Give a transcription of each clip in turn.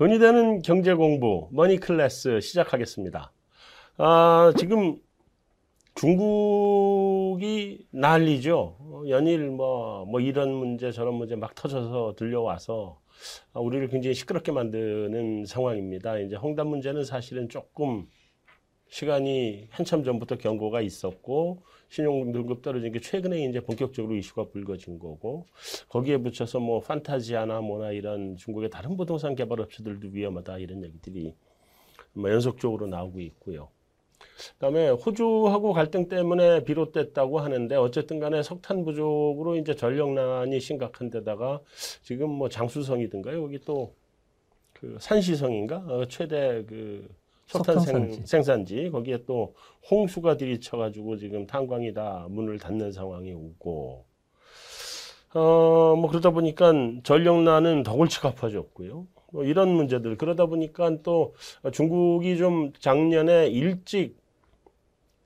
돈이 되는 경제 공부 머니 클래스 시작하겠습니다. 아, 지금 중국이 난리죠. 연일 뭐, 뭐 이런 문제 저런 문제 막 터져서 들려와서 우리를 굉장히 시끄럽게 만드는 상황입니다. 이제 홍단 문제는 사실은 조금 시간이 한참 전부터 경고가 있었고 신용 등급 떨어진 게 최근에 이제 본격적으로 이슈가 불거진 거고 거기에 붙여서 뭐 판타지아나 뭐나 이런 중국의 다른 부동산 개발 업체들도 위험하다 이런 얘기들이 뭐 연속적으로 나오고 있고요. 그다음에 호주하고 갈등 때문에 비롯됐다고 하는데 어쨌든 간에 석탄 부족으로 이제 전력난이 심각한 데다가 지금 뭐 장수성이든가요 여기 또 그 산시성인가 어, 최대 그 석탄 생, 생산지. 거기에 또 홍수가 들이쳐가지고 지금 탄광이 다 문을 닫는 상황이 오고. 어 뭐 그러다 보니까 전력난은 더 골치가 아파졌고요. 뭐 이런 문제들. 그러다 보니까 또 중국이 좀 작년에 일찍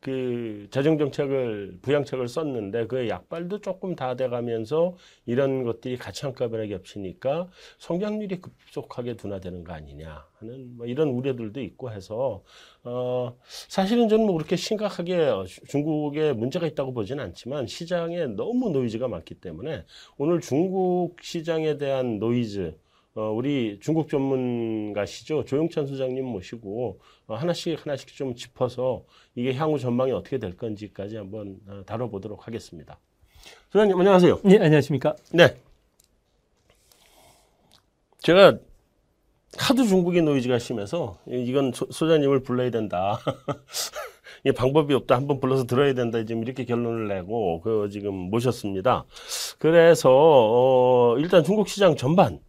그 재정 정책을 부양책을 썼는데 그 약발도 조금 다 돼가면서 이런 것들이 같이 한꺼번에 겹치니까 성장률이 급속하게 둔화되는 거 아니냐 하는 뭐 이런 우려들도 있고 해서 어 사실은 저는 뭐 그렇게 심각하게 중국에 문제가 있다고 보지는 않지만 시장에 너무 노이즈가 많기 때문에 오늘 중국 시장에 대한 노이즈 어, 우리 중국 전문가시죠. 조용찬 소장님 모시고 어, 하나씩 하나씩 좀 짚어서 이게 향후 전망이 어떻게 될 건지까지 한번 어, 다뤄보도록 하겠습니다. 소장님 안녕하세요. 네, 안녕하십니까? 네. 제가 하도 중국의 노이즈가 심해서 이건 소, 소장님을 불러야 된다. 이 방법이 없다. 한번 불러서 들어야 된다. 지금 이렇게 결론을 내고 그 지금 모셨습니다. 그래서 어, 일단 중국 시장 전반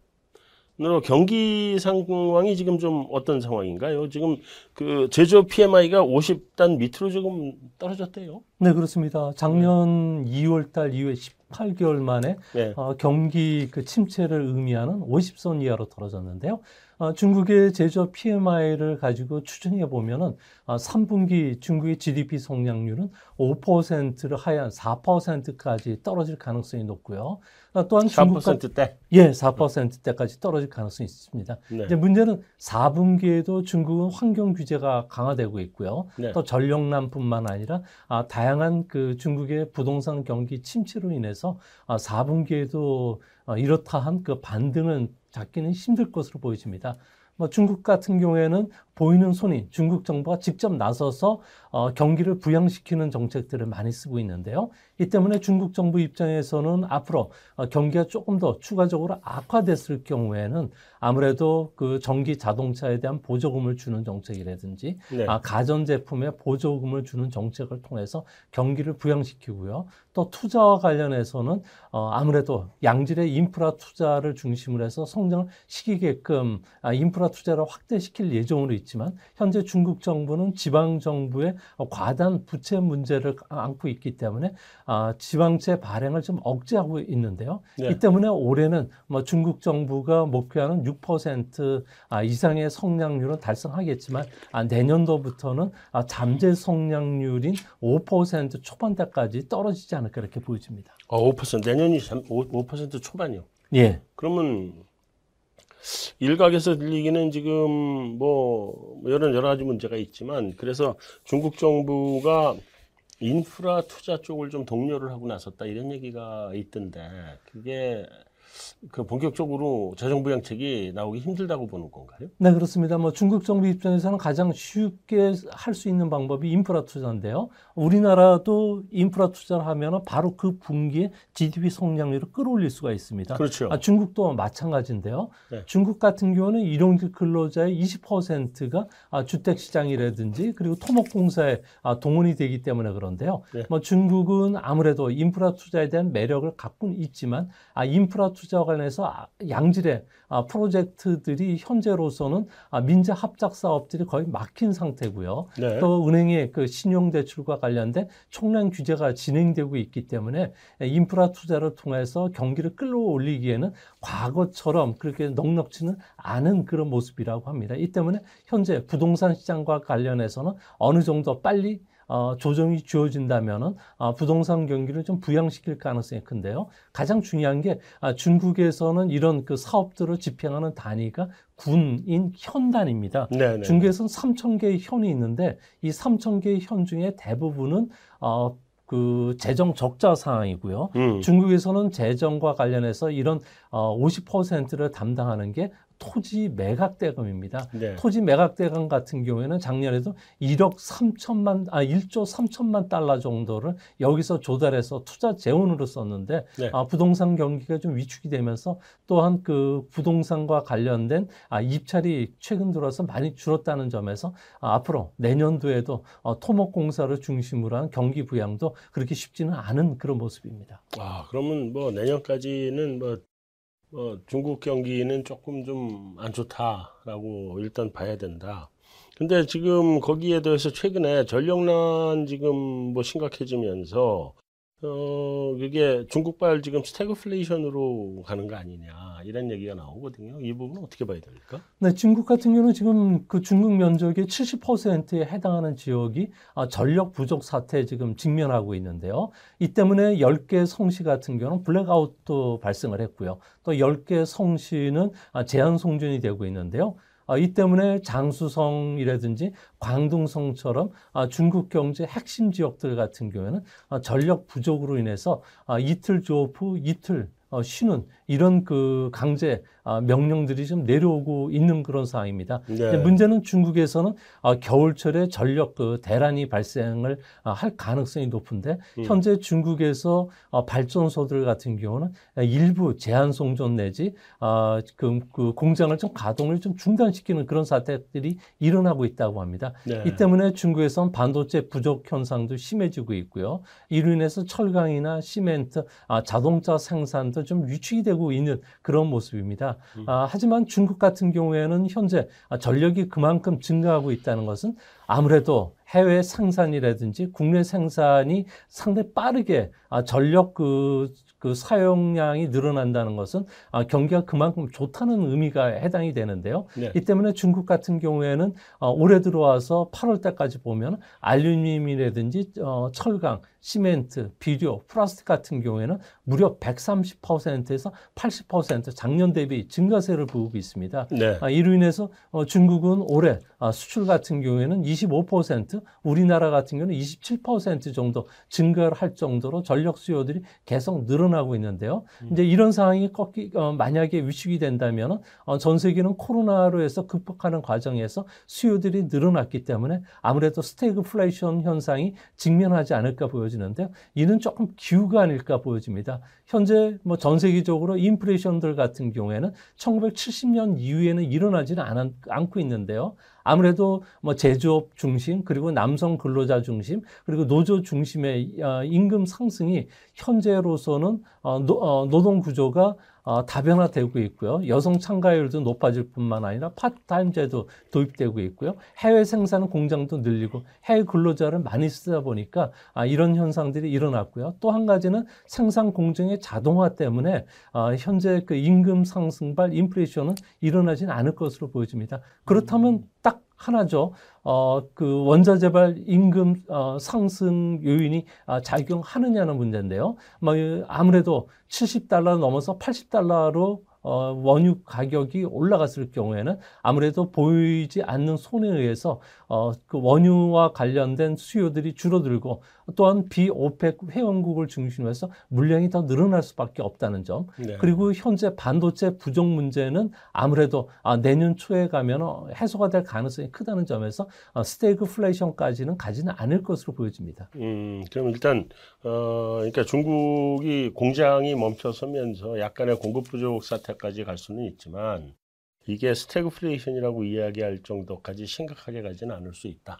으로 경기 상황이 지금 좀 어떤 상황인가요? 지금 그 제조업 PMI가 50단 밑으로 조금 떨어졌대요. 네, 그렇습니다. 작년 네. 2월 달 이후에 18개월 만에 네. 어, 경기 그 침체를 의미하는 50선 이하로 떨어졌는데요. 어, 중국의 제조업 PMI를 가지고 추정해 보면은 어, 3분기 중국의 GDP 성장률은 5%를 하향 4%까지 떨어질 가능성이 높고요. 어, 또한 중국 4%대 예, 4%대까지 떨어질 가능성이 있습니다. 네. 이제 문제는 4분기에도 중국은 환경 규제가 강화되고 있고요. 네. 또 전력난뿐만 아니라 아, 다양한 그 중국의 부동산 경기 침체로 인해서 아, 4분기에도 어, 이렇다 한 그 반등은 잡기는 힘들 것으로 보여집니다. 뭐 중국 같은 경우에는 보이는 손이 중국 정부가 직접 나서서 어, 경기를 부양시키는 정책들을 많이 쓰고 있는데요. 이 때문에 중국 정부 입장에서는 앞으로 어, 경기가 조금 더 추가적으로 악화됐을 경우에는 아무래도 그 전기 자동차에 대한 보조금을 주는 정책이라든지 네. 아, 가전제품에 보조금을 주는 정책을 통해서 경기를 부양시키고요. 또 투자와 관련해서는 어, 아무래도 양질의 인프라 투자를 중심으로 해서 성장을 시키게끔 아, 인프라 투자를 확대시킬 예정으로 있 지만 현재 중국 정부는 지방 정부의 과단 부채 문제를 안고 있기 때문에 아, 지방채 발행을 좀 억제하고 있는데요. 네. 이 때문에 올해는 뭐 중국 정부가 목표하는 6% 아, 이상의 성장률은 달성하겠지만 아, 내년도부터는 아, 잠재 성장률인 5% 초반대까지 떨어지지 않을까 이렇게 보여집니다. 아, 5% 내년이 5, 5% 초반이요. 예. 그러면 일각에서 들리기는 지금 뭐 여러 여러 가지 문제가 있지만 그래서 중국 정부가 인프라 투자 쪽을 좀 독려를 하고 나섰다 이런 얘기가 있던데 그게 그 본격적으로 재정 부양책이 나오기 힘들다고 보는 건가요? 네, 그렇습니다. 뭐 중국 정부 입장에서는 가장 쉽게 할 수 있는 방법이 인프라 투자인데요. 우리나라도 인프라 투자를 하면 바로 그 분기에 GDP 성장률을 끌어올릴 수가 있습니다. 그렇죠. 아, 중국도 마찬가지인데요. 네. 중국 같은 경우는 일용직 근로자의 20%가 아, 주택 시장이라든지 그리고 토목 공사에 아, 동원이 되기 때문에 그런데요. 네. 뭐 중국은 아무래도 인프라 투자에 대한 매력을 갖고 있지만 아, 인프라 투자 투자와 관련해서 아, 양질의 아, 프로젝트들이 현재로서는 아, 민자 합작 사업들이 거의 막힌 상태고요. 네. 또 은행의 그 신용 대출과 관련된 총량 규제가 진행되고 있기 때문에 인프라 투자를 통해서 경기를 끌어올리기에는 과거처럼 그렇게 넉넉지는 않은 그런 모습이라고 합니다. 이 때문에 현재 부동산 시장과 관련해서는 어느 정도 빨리 어, 조정이 주어진다면은 어, 부동산 경기를 좀 부양시킬 가능성이 큰데요. 가장 중요한 게 아, 중국에서는 이런 그 사업들을 집행하는 단위가 군인 현단입니다. 네네. 중국에서는 3천 개의 현이 있는데 이 3천 개의 현 중에 대부분은 어, 그 재정 적자 상황이고요. 음. 중국에서는 재정과 관련해서 이런 어, 50%를 담당하는 게 토지 매각 대금입니다. 네. 토지 매각 대금 같은 경우에는 작년에도 1억 3천만 아 1조 3천만 달러 정도를 여기서 조달해서 투자 재원으로 썼는데 네. 아, 부동산 경기가 좀 위축이 되면서 또한 그 부동산과 관련된 아, 입찰이 최근 들어서 많이 줄었다는 점에서 아, 앞으로 내년도에도 어, 토목공사를 중심으로 한 경기 부양도 그렇게 쉽지는 않은 그런 모습입니다. 아, 그러면 뭐 내년까지는 뭐, 뭐 중국 경기는 조금 좀 안 좋다라고 일단 봐야 된다. 근데 지금 거기에 대해서 최근에 전력난 지금 뭐 심각해지면서 어, 그게 중국발 지금 스태그플레이션으로 가는 거 아니냐 이런 얘기가 나오거든요. 이 부분은 어떻게 봐야 됩니까? 네, 중국 같은 경우는 지금 그 중국 면적의 70%에 해당하는 지역이 아, 전력 부족 사태에 지금 직면하고 있는데요. 이 때문에 10개 성시 같은 경우는 블랙아웃도 발생을 했고요. 또 10개 성시는 아, 제한 송전이 되고 있는데요. 아, 이 때문에 장수성이라든지 광둥성처럼 아, 중국 경제 핵심 지역들 같은 경우에는 아, 전력 부족으로 인해서 아, 이틀 조업 후 이틀 어, 쉬는 이런 그 강제 아, 명령들이 좀 내려오고 있는 그런 상황입니다. 네. 문제는 중국에서는 아, 겨울철에 전력 그 대란이 발생을 아, 할 가능성이 높은데 음. 현재 중국에서 어, 발전소들 같은 경우는 일부 제한 송전 내지 아, 그, 그 공장을 좀 가동을 좀 중단시키는 그런 사태들이 일어나고 있다고 합니다. 네. 이 때문에 중국에서는 반도체 부족 현상도 심해지고 있고요. 이로 인해서 철강이나 시멘트, 아, 자동차 생산도 좀 위축이 되고 있는 그런 모습입니다. 음. 아, 하지만 중국 같은 경우에는 현재 아, 전력이 그만큼 증가하고 있다는 것은 아무래도 해외 생산이라든지 국내 생산이 상당히 빠르게 아, 전력 그, 그 사용량이 늘어난다는 것은 아, 경기가 그만큼 좋다는 의미가 해당이 되는데요. 네. 이 때문에 중국 같은 경우에는 어, 올해 들어와서 8월 때까지 보면 알루미늄이라든지 어, 철강, 시멘트, 비료, 플라스틱 같은 경우에는 무려 130%에서 80% 작년 대비 증가세를 보이고 있습니다. 네. 아, 이로 인해서 어, 중국은 올해 아, 수출 같은 경우에는 25%, 우리나라 같은 경우는 27% 정도 증가를 할 정도로 전력 수요들이 계속 늘어나고 있는데요. 이제 이런 상황이 꺾이, 어, 만약에 위축이 된다면 어, 전 세계는 코로나로 해서 극복하는 과정에서 수요들이 늘어났기 때문에 아무래도 스태그플레이션 현상이 직면하지 않을까 보여지는데요. 이는 조금 기우가 아닐까 보여집니다. 현재 뭐 전 세계적으로 인플레이션들 같은 경우에는 1970년 이후에는 일어나지는 않, 않고 있는데요. 아무래도 뭐 제조업 중심 그리고 남성 근로자 중심 그리고 노조 중심의 어, 임금 상승이 현재로서는 어, 노, 어, 노동 구조가 어, 다변화되고 있고요. 여성 참가율도 높아질 뿐만 아니라 파트타임 제도 도입되고 있고요. 해외 생산 공장도 늘리고 해외 근로자를 많이 쓰다 보니까 아, 이런 현상들이 일어났고요. 또 한 가지는 생산 공정의 자동화 때문에 아, 현재 그 임금 상승발 인플레이션은 일어나지는 않을 것으로 보여집니다. 그렇다면 딱 하나죠. 어, 그 원자 재발 임금 어, 상승 요인이 아, 작용하느냐는 문제인데요. 뭐, 아무래도 70달러 넘어서 80달러로 어, 원유 가격이 올라갔을 경우에는 아무래도 보이지 않는 손에 의해서 어, 그 원유와 관련된 수요들이 줄어들고 또한 비OPEC 회원국을 중심으로 해서 물량이 더 늘어날 수밖에 없다는 점. 네. 그리고 현재 반도체 부족 문제는 아무래도 아, 내년 초에 가면 어, 해소가 될 가능성이 크다는 점에서 어, 스태그플레이션까지는 가지는 않을 것으로 보여집니다. 음, 그럼 일단, 어, 그러니까 중국이 공장이 멈춰서면서 약간의 공급 부족 사태까지 갈 수는 있지만, 이게 스태그플레이션이라고 이야기할 정도까지 심각하게 가지는 않을 수 있다.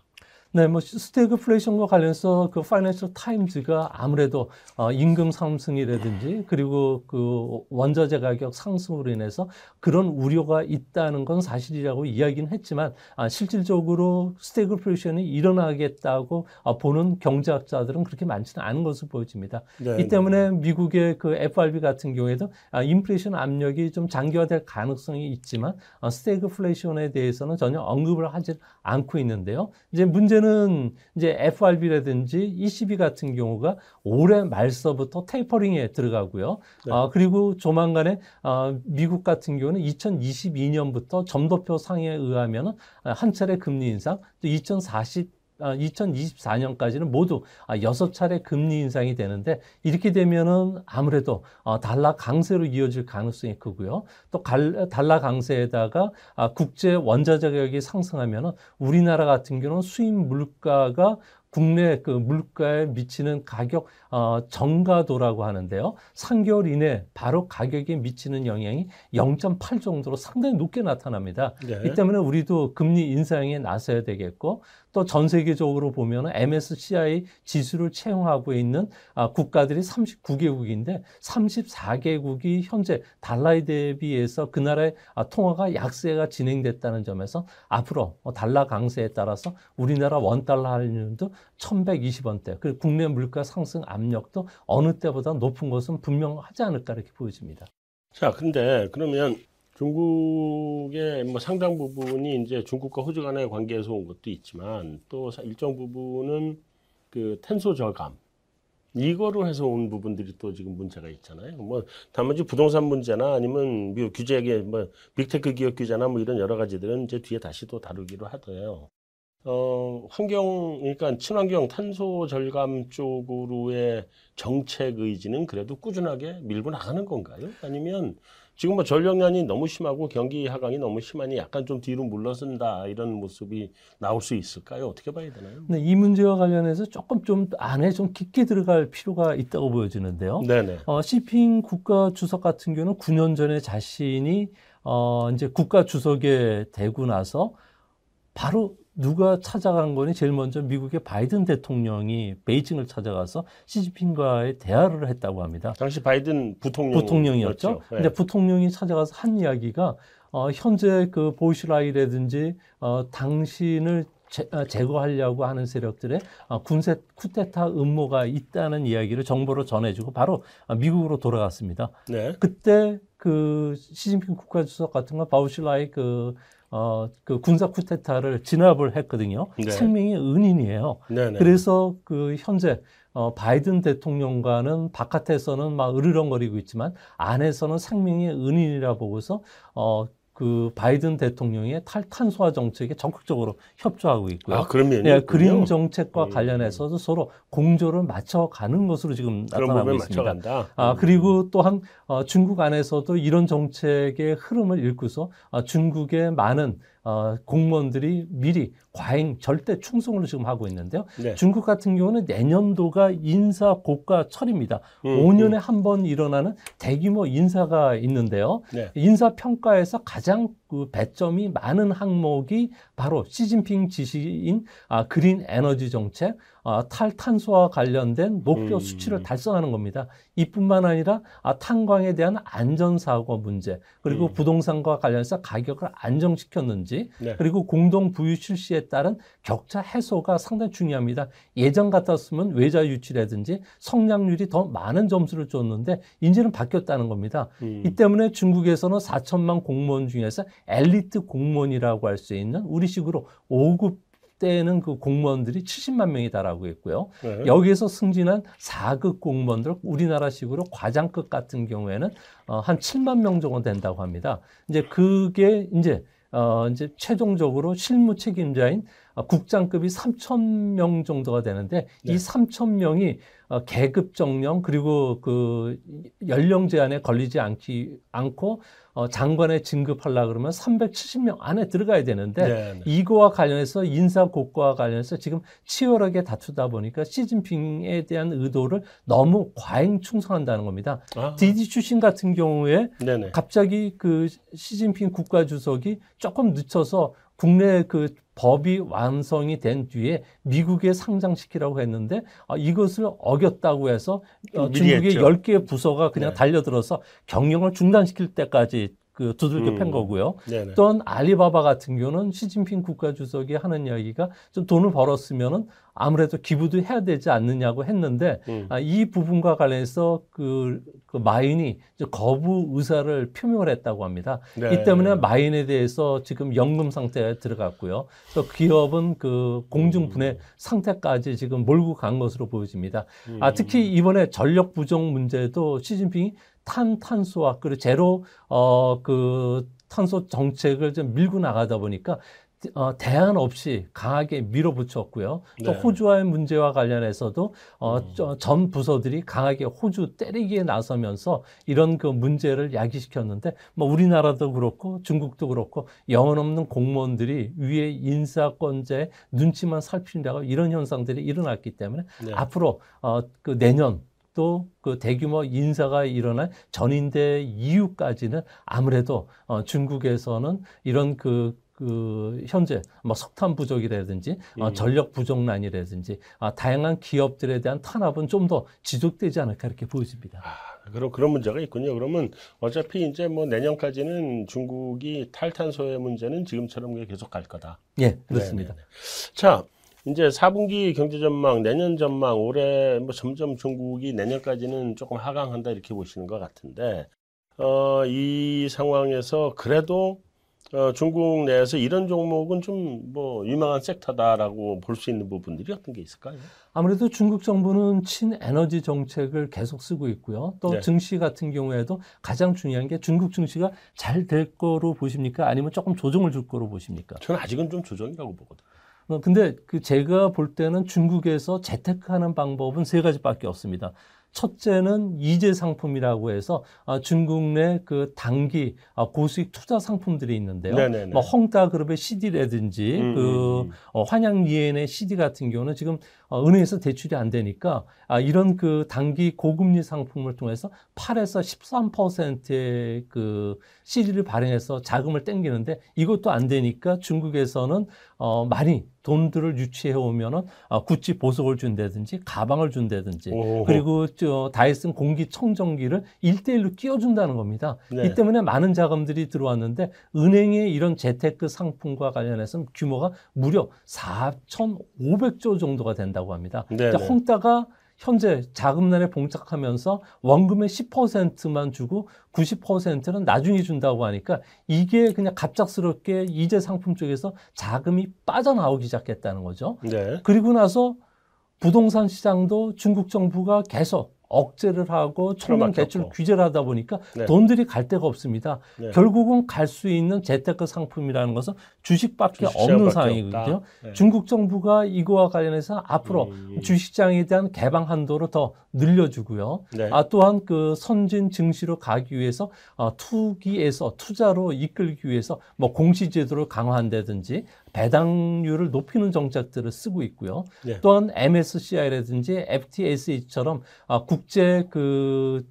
네, 뭐 스태그플레이션과 관련해서 그 파이낸셜 타임즈가 아무래도 어, 임금 상승이라든지 그리고 그 원자재 가격 상승으로 인해서 그런 우려가 있다는 건 사실이라고 이야기는 했지만 아, 실질적으로 스태그플레이션이 일어나겠다고 어, 보는 경제학자들은 그렇게 많지는 않은 것으로 보여집니다. 네. 이 때문에 미국의 그 FRB 같은 경우에도 아, 인플레이션 압력이 좀 장기화될 가능성이 있지만 아, 스태그플레이션에 대해서는 전혀 언급을 하지 않고 있는데요. 이제 문제는 문제는 이제 FRB라든지 ECB 같은 경우가 올해 말서부터 테이퍼링에 들어가고요. 네. 아, 그리고 조만간에 아, 미국 같은 경우는 2022년부터 점도표 상에 의하면 한 차례 금리 인상, 또 2040 아, 2024년까지는 모두 아, 여섯 차례 금리 인상이 되는데 이렇게 되면은 아무래도 어, 달러 강세로 이어질 가능성이 크고요. 또 갈, 달러 강세에다가 아, 국제 원자재 가격이 상승하면은 우리나라 같은 경우는 수입 물가가 국내 그 물가에 미치는 가격 어, 정가도라고 하는데요. 3개월 이내 바로 가격에 미치는 영향이 0.8 정도로 상당히 높게 나타납니다. 네. 이 때문에 우리도 금리 인상에 나서야 되겠고 또 전 세계적으로 보면 MSCI 지수를 채용하고 있는 아, 국가들이 39개국인데 34개국이 현재 달러에 대비해서 그 나라의 아, 통화가 약세가 진행됐다는 점에서 앞으로 어, 달러 강세에 따라서 우리나라 원달러 할인율도 1120원대 그리고 국내 물가 상승 압력도 어느 때보다 높은 것은 분명하지 않을까 이렇게 보여집니다. 자, 근데 그러면 중국의 뭐 상당 부분이 이제 중국과 호주 간의 관계에서 온 것도 있지만 또 일정 부분은 그 탄소 저감 이거로 해서 온 부분들이 또 지금 문제가 있잖아요. 뭐 단지 부동산 문제나 아니면 미국 규제에 뭐 빅테크 기업 규제나 뭐 이런 여러 가지들은 이제 뒤에 다시 또 다루기로 하더래요. 어, 환경, 그러니까 친환경 탄소 절감 쪽으로의 정책 의지는 그래도 꾸준하게 밀고 나가는 건가요? 아니면 지금 뭐 전력난이 너무 심하고 경기 하강이 너무 심하니 약간 좀 뒤로 물러선다 이런 모습이 나올 수 있을까요? 어떻게 봐야 되나요? 네, 이 문제와 관련해서 조금 좀 안에 좀 깊게 들어갈 필요가 있다고 보여지는데요. 네네. 어, 시핑 국가 주석 같은 경우는 9년 전에 자신이 어, 이제 국가 주석에 되고 나서 바로 누가 찾아간 거니 제일 먼저 미국의 바이든 대통령이 베이징을 찾아가서 시진핑과의 대화를 했다고 합니다. 당시 바이든 부통령 부통령이었죠. 네. 근데 부통령이 찾아가서 한 이야기가 어, 현재 그 보이슈라이라든지 어, 당신을 제, 어, 제거하려고 하는 세력들의 어, 군세 쿠데타 음모가 있다는 이야기를 정보로 전해주고 바로 어, 미국으로 돌아갔습니다. 네. 그때 그 시진핑 국가주석 같은 건 바우실라의 그 어, 그 군사 쿠데타를 진압을 했거든요. 네. 생명의 은인이에요. 네네. 그래서 그 현재 어, 바이든 대통령과는 바깥에서는 막 으르렁거리고 있지만 안에서는 생명의 은인이라 보고서 어, 그 바이든 대통령의 탈탄소화 정책에 적극적으로 협조하고 있고요. 아, 그런 면이 네, 있군요. 그린 정책과 음. 관련해서도 서로 공조를 맞춰가는 것으로 지금 나타나고 있습니다. 맞춰간다. 아, 음. 그리고 또한 어, 중국 안에서도 이런 정책의 흐름을 읽고서 어, 중국의 많은 어, 공무원들이 미리 과잉 절대 충성을 지금 하고 있는데요. 네. 중국 같은 경우는 내년도가 인사 고가 철입니다. 음, 5년에 한번 일어나는 대규모 인사가 있는데요. 네. 인사 평가에서 가장 그 배점이 많은 항목이 바로 시진핑 지시인 아, 그린 에너지 정책, 아, 탈탄소와 관련된 목표 음. 수치를 달성하는 겁니다. 이뿐만 아니라 아, 탄광에 대한 안전사고 문제, 그리고 음. 부동산과 관련해서 가격을 안정시켰는지, 네. 그리고 공동 부유 실시에 따른 격차 해소가 상당히 중요합니다. 예전 같았으면 외자 유치라든지 성장률이 더 많은 점수를 줬는데 이제는 바뀌었다는 겁니다. 음. 이 때문에 중국에서는 4천만 공무원 중에서 엘리트 공무원이라고 할 수 있는 우리식으로 5급 때는 그 공무원들이 70만 명이 달하고 있고요. 네. 여기에서 승진한 4급 공무원들 우리나라식으로 과장급 같은 경우에는 어, 한 7만 명 정도 된다고 합니다. 이제 그게 이제 어, 이제 최종적으로 실무 책임자인 어, 국장급이 3천 명 정도가 되는데 네. 이 3천 명이 어, 계급 정령 그리고 그 연령 제한에 걸리지 않기 않고 어, 장관에 진급하려 그러면 370명 안에 들어가야 되는데 네, 네. 이거와 관련해서 인사 고과와 관련해서 지금 치열하게 다투다 보니까 시진핑에 대한 의도를 너무 과잉 충성한다는 겁니다. 아, 디디 출신 같은 경우에 네네. 갑자기 그 시진핑 국가 주석이 조금 늦춰서 국내 그 법이 완성이 된 뒤에 미국에 상장시키라고 했는데 아, 이것을 어겼다고 해서 어, 중국의 했죠. 10개 부서가 그냥 네. 달려들어서 경영을 중단시킬 때까지 그 두들겨 팬 음. 거고요. 네네. 또한 알리바바 같은 경우는 시진핑 국가주석이 하는 이야기가 좀 돈을 벌었으면은 아무래도 기부도 해야 되지 않느냐고 했는데 음. 아, 이 부분과 관련해서 그, 그 마인이 거부 의사를 표명을 했다고 합니다. 네. 이 때문에 마인에 대해서 지금 연금 상태에 들어갔고요. 또 기업은 그 공중분해 음. 상태까지 지금 몰고 간 것으로 보여집니다. 음. 아, 특히 이번에 전력 부족 문제도 시진핑이 탄 탄소화 그리고 제로 어 그 탄소 정책을 좀 밀고 나가다 보니까 어, 대안 없이 강하게 밀어붙였고요. 또 네. 호주와의 문제와 관련해서도 어, 음. 저- 전 부서들이 강하게 호주 때리기에 나서면서 이런 그 문제를 야기시켰는데 뭐 우리나라도 그렇고 중국도 그렇고 영혼 없는 공무원들이 위에 인사권자의 눈치만 살피려고 이런 현상들이 일어났기 때문에 네. 앞으로 어, 그 내년 또 그 대규모 인사가 일어날 전인대 이후까지는 아무래도 어, 중국에서는 이런 그, 그 현재 뭐 석탄 부족이라든지 어, 음. 전력 부족난이라든지 아, 다양한 기업들에 대한 탄압은 좀 더 지속되지 않을까 이렇게 보여집니다. 아, 그런 그런 문제가 있군요. 그러면 어차피 이제 뭐 내년까지는 중국이 탈탄소의 문제는 지금처럼 계속 갈 거다. 예, 그렇습니다. 네네네. 자, 이제 4분기 경제 전망, 내년 전망, 올해 뭐 점점 중국이 내년까지는 조금 하강한다 이렇게 보시는 것 같은데, 어, 이 상황에서 그래도 어, 중국 내에서 이런 종목은 좀 뭐 유망한 섹터다라고 볼 수 있는 부분들이 어떤 게 있을까요? 아무래도 중국 정부는 친에너지 정책을 계속 쓰고 있고요. 또 네. 증시 같은 경우에도 가장 중요한 게 중국 증시가 잘 될 거로 보십니까? 아니면 조금 조정을 줄 거로 보십니까? 저는 아직은 좀 조정이라고 보거든요. 어, 근데 그 제가 볼 때는 중국에서 재테크하는 방법은 세 가지밖에 없습니다. 첫째는 이재 상품이라고 해서 아, 중국 내 그 단기 아, 고수익 투자 상품들이 있는데요. 네네네. 뭐 헝다 그룹의 CD라든지 음, 그 음, 음. 어, 환양리엔의 CD 같은 경우는 지금 어, 은행에서 대출이 안 되니까 아, 이런 그 단기 고금리 상품을 통해서 8에서 13%의 그 CD를 발행해서 자금을 땡기는데 이것도 안 되니까 중국에서는 어, 많이 돈들을 유치해 오면은 어, 구찌 보석을 준다든지 가방을 준다든지 오호. 그리고 저 다이슨 공기 청정기를 일대일로 끼워준다는 겁니다. 네. 이 때문에 많은 자금들이 들어왔는데 은행의 이런 재테크 상품과 관련해서는 규모가 무려 4,500조 정도가 된다고 합니다. 네네. 이제 헝다가 현재 자금난에 봉착하면서 원금의 10%만 주고 90%는 나중에 준다고 하니까 이게 그냥 갑작스럽게 이재 상품 쪽에서 자금이 빠져나오기 시작했다는 거죠. 네. 그리고 나서 부동산 시장도 중국 정부가 계속 억제를 하고 틀어막혔고. 대출 규제를 하다 보니까 네. 돈들이 갈 데가 없습니다. 네. 결국은 갈 수 있는 재테크 상품이라는 것은 주식밖에 없는. 상황이거든요. 네. 중국 정부가 이거와 관련해서 앞으로 음. 주식시장에 대한 개방 한도를 더 늘려주고요. 네. 아, 또한 그 선진 증시로 가기 위해서 어, 투기에서 투자로 이끌기 위해서 뭐 공시제도를 강화한다든지 배당률을 높이는 정책들을 쓰고 있고요. 네. 또한 MSCI라든지 FTSE처럼 아, 국제 그,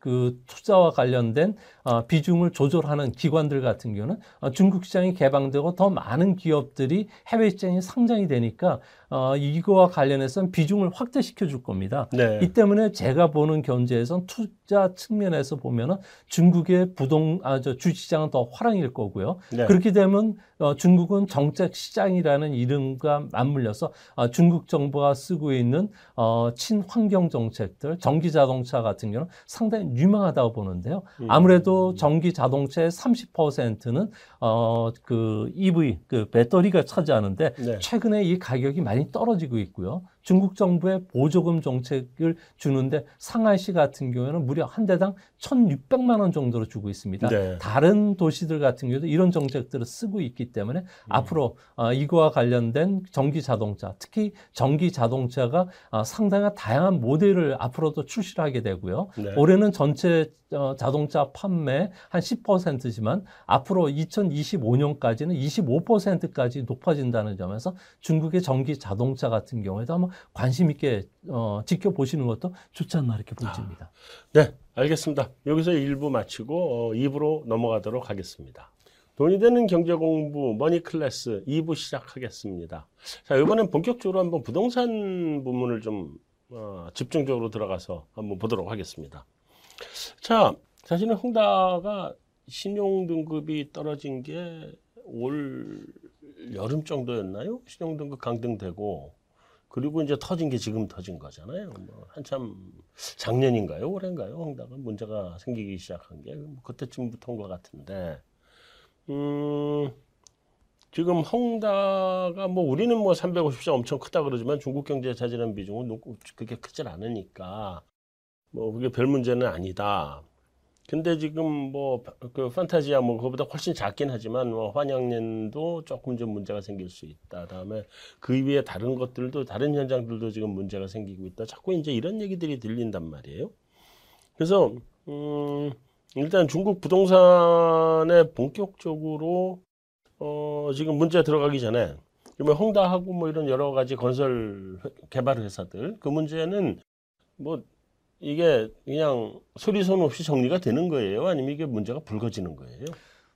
그 투자와 관련된 어, 비중을 조절하는 기관들 같은 경우는 어, 중국 시장이 개방되고 더 많은 기업들이 해외 시장에 상장이 되니까 어, 이거와 관련해서는 비중을 확대시켜 줄 겁니다. 네. 이 때문에 제가 보는 견제에선 투자 측면에서 보면은 중국의 부동 아 저 주시장은 더 화랑일 거고요. 네. 그렇게 되면 어, 중국은 정책 시장이라는 이름과 맞물려서 어, 중국 정부가 쓰고 있는 어, 친환경 정책들, 전기 자동차 같은 경우는 상당히 유망하다고 보는데요. 음. 아무래도 전기 자동차의 30%는 어, 그 EV, 그 배터리가 차지하는데 네. 최근에 이 가격이 많이 떨어지고 있고요. 중국 정부의 보조금 정책을 주는데 상하이시 같은 경우에는 무려 한 대당 1,600만 원 정도로 주고 있습니다. 네. 다른 도시들 같은 경우도 이런 정책들을 쓰고 있기 때문에 음. 앞으로 어, 이거와 관련된 전기 자동차, 특히 전기 자동차가 어, 상당한 다양한 모델을 앞으로도 출시를 하게 되고요. 네. 올해는 전체 어, 자동차 판매 한 10%지만 앞으로 2025년까지는 25%까지 높아진다는 점에서 중국의 전기 자동차 같은 경우에도 한번 관심 있게 어, 지켜보시는 것도 좋지 않나 이렇게 보여집니다. 네, 알겠습니다. 여기서 1부 마치고 어, 2부로 넘어가도록 하겠습니다. 돈이 되는 경제 공부 머니 클래스 2부 시작하겠습니다. 자, 이번엔 본격적으로 한번 부동산 부문을 좀 어, 집중적으로 들어가서 한번 보도록 하겠습니다. 자, 사실은 홍다가 신용 등급이 떨어진 게 올 여름 정도였나요? 신용 등급 강등되고 그리고 이제 터진 게 지금 터진 거잖아요. 뭐 한참 작년인가요, 올해인가요? 홍다가 문제가 생기기 시작한 게뭐 그때쯤부터인 것 같은데, 음, 지금 홍다가 뭐 우리는 뭐 350자 엄청 크다 그러지만 중국 경제에 차지하는 비중은 그게 크질 않으니까 뭐 그게 별 문제는 아니다. 근데 지금 뭐 그 판타지야 뭐 그거보다 훨씬 작긴 하지만 뭐 환양년도 조금 좀 문제가 생길 수 있다. 다음에 그 이외에 다른 것들도 다른 현장들도 지금 문제가 생기고 있다. 자꾸 이제 이런 얘기들이 들린단 말이에요. 그래서 음 일단 중국 부동산에 본격적으로 어 지금 문제 들어가기 전에 그러면 홍다하고 뭐 이런 여러 가지 건설 개발 회사들 그 문제는 뭐 이게 그냥 소리소문 없이 정리가 되는 거예요? 아니면 이게 문제가 불거지는 거예요?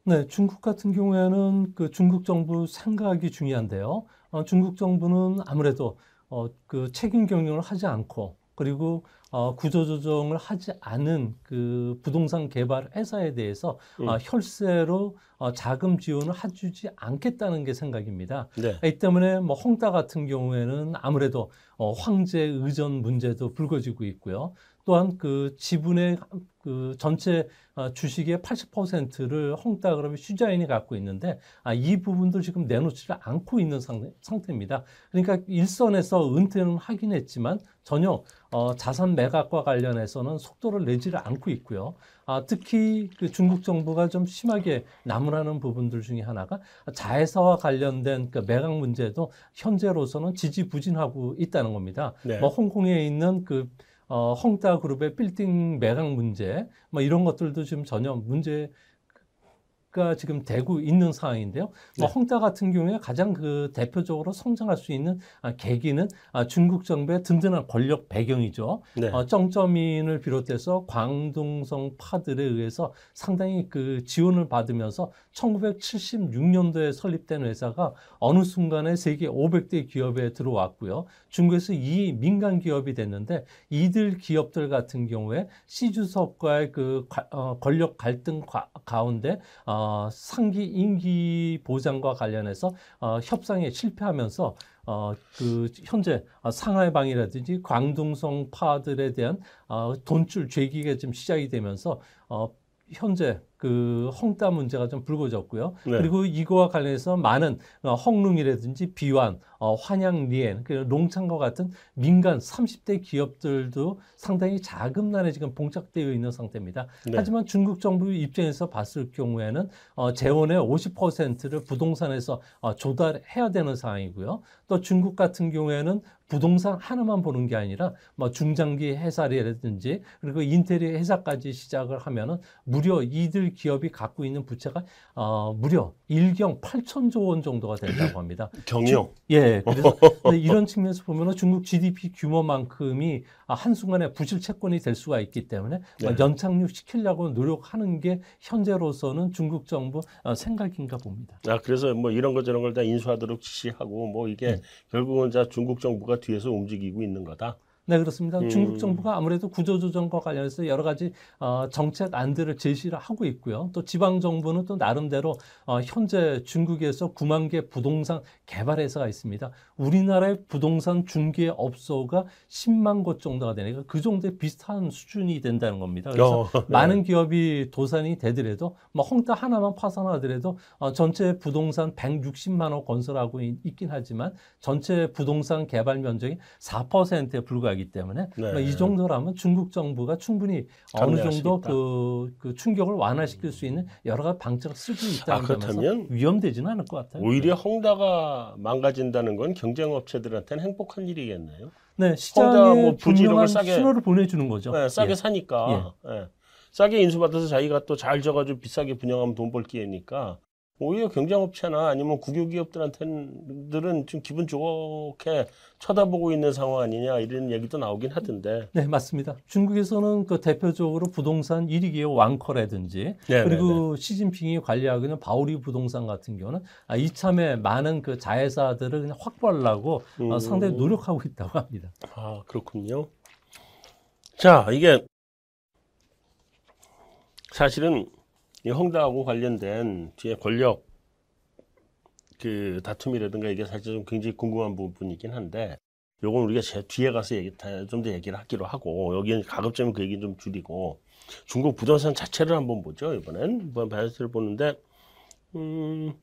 네, 중국 같은 경우에는 그 중국 정부 생각이 중요한데요. 어, 중국 정부는 아무래도 어, 그 책임 경영을 하지 않고 그리고 어, 구조조정을 하지 않은 그 부동산 개발 회사에 대해서 음. 어, 혈세로 어, 자금 지원을 해주지 않겠다는 게 생각입니다. 네. 이 때문에 뭐 홍다 같은 경우에는 아무래도 어, 황제 의전 문제도 불거지고 있고요. 또한 그 지분의 그 전체 어, 주식의 80%를 홍다 그러면 휴자인이 갖고 있는데 아, 이 부분도 지금 내놓지를 않고 있는 상태, 입니다 그러니까 일선에서 은퇴는 하긴 했지만 전혀 어, 자산 매각과 관련해서는 속도를 내지를 않고 있고요. 아, 특히 그 중국 정부가 좀 심하게 나무라는 부분들 중에 하나가 자회사와 관련된 그 매각 문제도 현재로서는 지지부진하고 있다는 겁니다. 네. 뭐 홍콩에 있는 그 어, 헝다 그룹의 빌딩 매각 문제, 뭐 이런 것들도 지금 전혀 문제 가 지금 되고 있는 상황인데요. 뭐 네. 뭐 헝다 같은 경우에 가장 그 대표적으로 성장할 수 있는 아, 계기는 아, 중국 정부의 든든한 권력 배경이죠. 네. 어, 정점인을 비롯해서 광동성 파들에 의해서 상당히 그 지원을 받으면서 1976년도에 설립된 회사가 어느 순간에 세계 500대 기업에 들어왔고요. 중국에서 이 민간 기업이 됐는데 이들 기업들 같은 경우에 시주석과의 그 어, 권력 갈등 가운데 어, 어, 상기 임기 보장과 관련해서 어, 협상에 실패하면서 어, 그 현재 상하이방이라든지 광둥성 파들에 대한 어, 돈줄 죄기가 좀 시작이 되면서 어, 현재 그 헝따 문제가 좀 불거졌고요. 네. 그리고 이거와 관련해서 많은 어, 헝룽이라든지 비완, 어, 환양, 리엔, 그 농창과 같은 민간 30대 기업들도 상당히 자금난에 지금 봉착되어 있는 상태입니다. 네. 하지만 중국 정부 입장에서 봤을 경우에는 어, 재원의 50%를 부동산에서 어, 조달해야 되는 상황이고요. 또 중국 같은 경우에는 부동산 하나만 보는 게 아니라 뭐 중장기 회사라든지 그리고 인테리어 회사까지 시작을 하면은 무려 이들 기업이 갖고 있는 부채가 어 무려 1경 8천조 원 정도가 된다고 합니다. 경영. 예. 그래서 이런 측면에서 보면은 중국 GDP 규모만큼이 한순간에 부실 채권이 될 수가 있기 때문에 네. 연착륙 시키려고 노력하는 게 현재로서는 중국 정부 어, 생각인가 봅니다. 아 그래서 뭐 이런 것 저런 걸 다 인수하도록 지시하고 뭐 이게 네. 결국은 자 중국 정부가 뒤에서 움직이고 있는 거다. 네, 그렇습니다. 음. 중국 정부가 아무래도 구조조정과 관련해서 여러 가지 어, 정책 안들을 제시를 하고 있고요. 또 지방 정부는 또 나름대로 어, 현재 중국에서 9만 개 부동산 개발 회사가 있습니다. 우리나라의 부동산 중개 업소가 10만 곳 정도가 되니까 그 정도의 비슷한 수준이 된다는 겁니다. 그래서 어, 네. 많은 기업이 도산이 되더라도 뭐 헝따 하나만 파산하더라도 어, 전체 부동산 160만 원 건설하고 있, 긴 하지만 전체 부동산 개발 면적이 4%에 불과 가기 때문에 네. 이 정도라면 중국 정부가 충분히 어느 정도 그, 그, 충격을 완화시킬 수 있는 여러 가지 방책을 쓰고 있다는 아, 점에서 위험되지는 않을 것 같아요. 오히려 헝다가 망가진다는 건 경쟁업체들한테는 행복한 일이겠네요. 네, 시장에 뭐 분명한 싸게, 신호를 보내주는 거죠. 네, 싸게 예. 사니까. 예. 예. 싸게 인수받아서 자기가 또 잘 져가지고 비싸게 분양하면 돈 벌 기회니까 오히려 경쟁업체나 아니면 국유기업들한테는 좀 기분 좋게 쳐다보고 있는 상황 아니냐 이런 얘기도 나오긴 하던데. 네, 맞습니다. 중국에서는 그 대표적으로 부동산 1위 기업 왕커라든지 네네네. 네, 그리고 네. 시진핑이 관리하고 있는 바오리 부동산 같은 경우는 아, 이참에 많은 그 자회사들을 그냥 확보하려고 어, 음. 상당히 노력하고 있다고 합니다. 아, 그렇군요. 자, 이게 사실은 이 헝다하고 관련된 뒤에 권력 그 다툼이라든가 이게 사실 좀 굉장히 궁금한 부분이긴 한데 요건 우리가 제 뒤에 가서 얘기 좀 더 얘기를 하기로 하고 여기는 가급적이면 그 얘기 좀 줄이고 중국 부동산 자체를 한번 보죠 이번엔 이번 밸런스를 보는데 음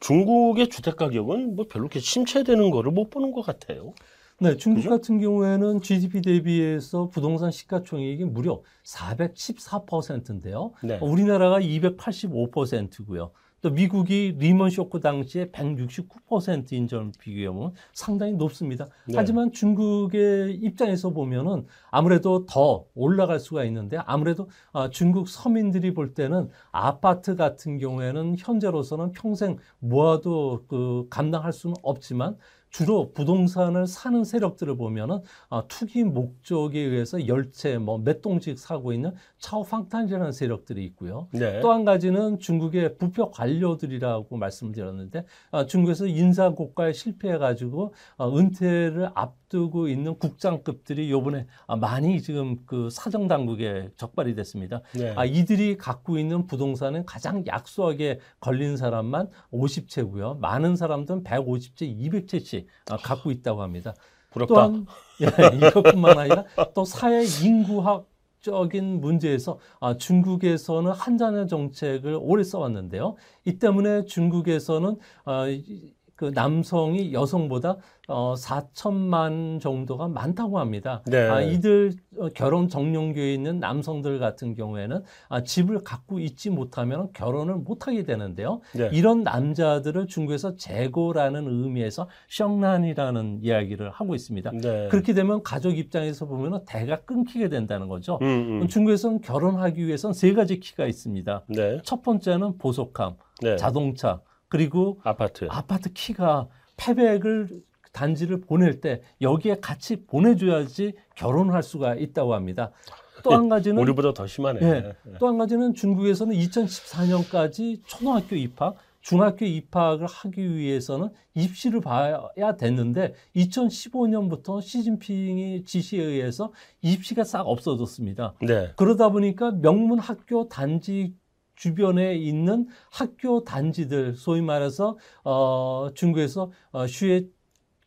중국의 주택 가격은 뭐 별로 이렇게 침체되는 거를 못 보는 것 같아요. 네, 중국 그죠? 같은 경우에는 GDP 대비해서 부동산 시가총액이 무려 414%인데요. 네. 우리나라가 285%고요. 또 미국이 리먼 쇼크 당시에 169%인 점 비교하면 상당히 높습니다. 네. 하지만 중국의 입장에서 보면은 아무래도 더 올라갈 수가 있는데 아무래도 아, 중국 서민들이 볼 때는 아파트 같은 경우에는 현재로서는 평생 모아도 그 감당할 수는 없지만 주로 부동산을 사는 세력들을 보면은 아, 투기 목적에 의해서 열채 뭐몇 동씩 사고 있는 차오팡탄이라는 세력들이 있고요. 네. 또한 가지는 중국의 부표 관료들이라고 말씀을 드렸는데 아, 중국에서 인사 고과에 실패해 가지고 어, 은퇴를 앞 두고 있는 국장급들이 요번에 아, 많이 지금 그 사정 당국에 적발이 됐습니다. 네. 아, 이들이 갖고 있는 부동산은 가장 약소하게 걸린 사람만 50채고요. 많은 사람들은 150채, 200채씩 아, 갖고 있다고 합니다. 부럽다. 또한 예, 이것뿐만 아니라 또 사회 인구학 적인 문제에서 아, 중국에서는 한자녀 정책을 오래 써왔는데요. 이 때문에 중국에서는 아, 이- 그 남성이 여성보다 어, 4천만 정도가 많다고 합니다. 네. 아, 이들 어, 결혼 정년기에 있는 남성들 같은 경우에는 아, 집을 갖고 있지 못하면 결혼을 못하게 되는데요. 네. 이런 남자들을 중국에서 재고라는 의미에서 션란이라는 이야기를 하고 있습니다. 네. 그렇게 되면 가족 입장에서 보면 대가 끊기게 된다는 거죠. 음, 음. 중국에서는 결혼하기 위해서는 세 가지 키가 있습니다. 네. 첫 번째는 보석함, 네. 자동차, 그리고 아파트. 아파트 키가 패백을 단지를 보낼 때 여기에 같이 보내줘야지 결혼을 할 수가 있다고 합니다. 또 한 가지는 우리보다 더 심하네. 예. 또한 가지는 중국에서는 2014년까지 초등학교 입학, 중학교 입학을 하기 위해서는 입시를 봐야 됐는데 2015년부터 시진핑이 지시에 의해서 입시가 싹 없어졌습니다. 네. 그러다 보니까 명문 학교 단지 주변에 있는 학교 단지들 소위 말해서 어 중국에서 어 슈에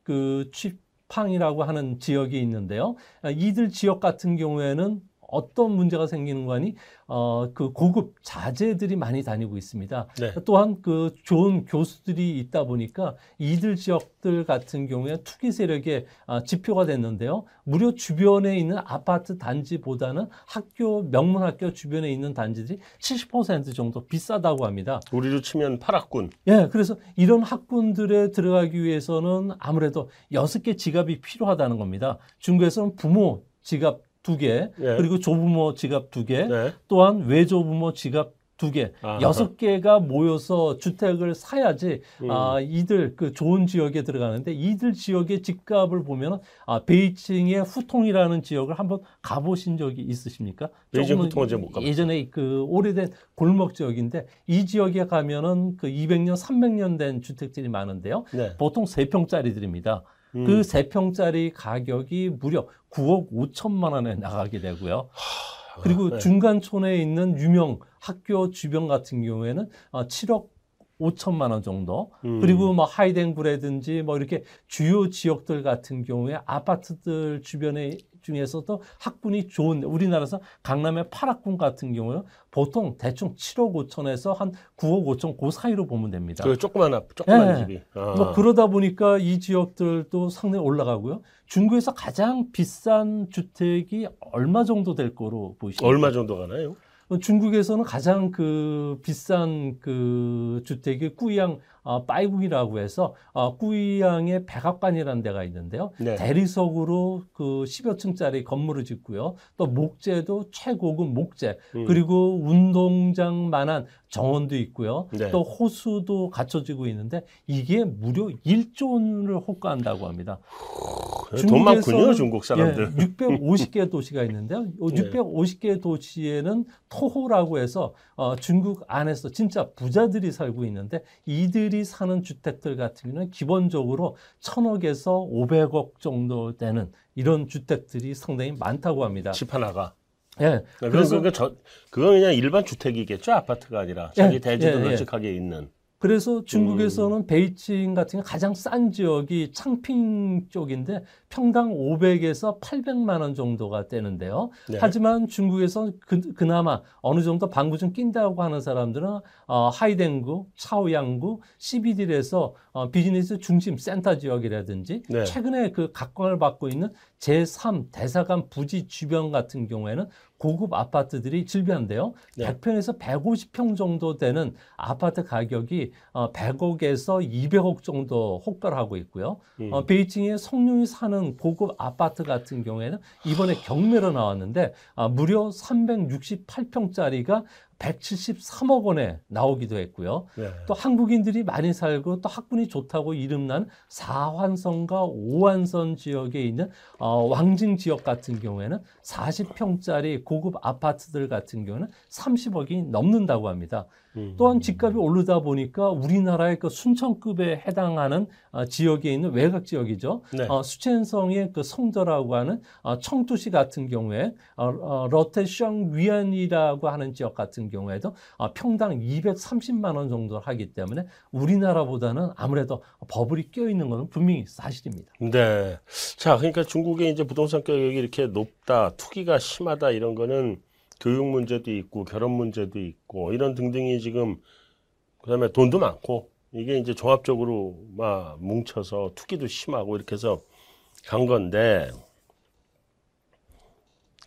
그 취팡이라고 하는 지역이 있는데요. 아, 이들 지역 같은 경우에는 어떤 문제가 생기는 거니 어 그 고급 자재들이 많이 다니고 있습니다. 네. 또한 그 좋은 교수들이 있다 보니까 이들 지역들 같은 경우에 투기 세력의 아, 지표가 됐는데요. 무려 주변에 있는 아파트 단지보다는 학교 명문 학교 주변에 있는 단지들이 70% 정도 비싸다고 합니다. 우리로 치면 파락군. 예, 그래서 이런 학군들에 들어가기 위해서는 아무래도 여섯 개 지갑이 필요하다는 겁니다. 중국에서는 부모 지갑 두 개, 예. 그리고 조부모 지갑 두 개, 네. 또한 외조부모 지갑 두 개, 아하. 여섯 개가 모여서 주택을 사야지 음. 아 이들 그 좋은 지역에 들어가는데 이들 지역의 집값을 보면 아 베이징의 후통이라는 지역을 한번 가보신 적이 있으십니까? 베이징 후통은 제가 못 가봤어요. 예전에 그 오래된 골목 지역인데 이 지역에 가면은 그 200년, 300년 된 주택들이 많은데요. 네. 보통 세 평짜리들입니다. 음. 그세 평짜리 가격이 무려 9억 5천만 원에 나가게 되고요. 그리고 네. 중간촌에 있는 유명 학교 주변 같은 경우에는 어, 7억 5천만 원 정도. 음. 그리고 뭐 하이덴구라든지 뭐 이렇게 주요 지역들 같은 경우에 아파트들 주변에 중에서도 학군이 좋은 우리나라에서 강남의 파락군 같은 경우는 보통 대충 7억 5천에서 한 9억 5천 그 사이로 보면 됩니다. 그 조그만 앞, 조그만 네. 집이. 아. 뭐 그러다 보니까 이 지역들도 상당히 올라가고요. 중국에서 가장 비싼 주택이 얼마 정도 될 거로 보이십니까? 얼마 정도 가나요? 중국에서는 가장 그 비싼 그 주택이 꾸이양 어, 빠이궁이라고 해서 어, 꾸이양의 백악관이라는 데가 있는데요. 네. 대리석으로 그 10여 층짜리 건물을 짓고요. 또 목재도 최고급 목재, 음. 그리고 운동장만한 정원도 있고요. 네. 또 호수도 갖춰지고 있는데 이게 무려 1조 원을 호가한다고 합니다. 돈 많군요, 중국 사람들. 예, 650개 도시가 있는데요. 네. 650개 도시에는 토호라고 해서 어, 중국 안에서 진짜 부자들이 살고 있는데 이들이 사는 주택들 같은 경우는 기본적으로 천억에서 500억 정도 되는 이런 주택들이 상당히 많다고 합니다. 집 하나가. 예. 그래서 그래서 그건 저 그건 그냥 일반 주택이겠죠 아파트가 아니라 예, 자기 대지도 예, 예. 널찍하게 있는. 그래서 중국에서는 음. 베이징 같은 게 가장 싼 지역이 창핑 쪽인데 평당 500에서 800만 원 정도가 되는데요. 네. 하지만 중국에서 그, 그나마 어느 정도 방구 좀 낀다고 하는 사람들은 어, 하이덴구, 차오양구, CBD에서 어, 비즈니스 중심 센터 지역이라든지 네. 최근에 그 각광을 받고 있는 제3 대사관 부지 주변 같은 경우에는 고급 아파트들이 질비한데요. 네. 100평에서 150평 정도 되는 아파트 가격이 어, 100억에서 200억 정도 혹별하고 있고요. 음. 어, 베이징에 성룡이 사는 고급 아파트 같은 경우에는 이번에 경매로 나왔는데 아, 무려 368평짜리가 173억 원에 나오기도 했고요. 네. 또 한국인들이 많이 살고 또 학군이 좋다고 이름난 사환선과 오한선 지역에 있는 어, 왕징 지역 같은 경우에는 40평짜리 고급 아파트들 같은 경우는 30억이 넘는다고 합니다. 음. 또한 집값이 오르다 보니까 우리나라의 그 순천급에 해당하는 어, 지역에 있는 외곽 지역이죠. 네. 어, 수첸성의 그 성도라고 하는 어, 청두시 같은 경우에 어, 어, 러테샹 위안이라고 하는 지역 같은 경우에도 어, 평당 230만 원 정도 하기 때문에 우리나라보다는 아무래도 버블이 껴 있는 것은 분명히 사실입니다. 네. 자, 그러니까 중국의 이제 부동산 가격이 이렇게 높다, 투기가 심하다 이런 거는 교육 문제도 있고 결혼 문제도 있고 이런 등등이 지금 그다음에 돈도 많고 이게 이제 종합적으로 막 뭉쳐서 투기도 심하고 이렇게 해서 간 건데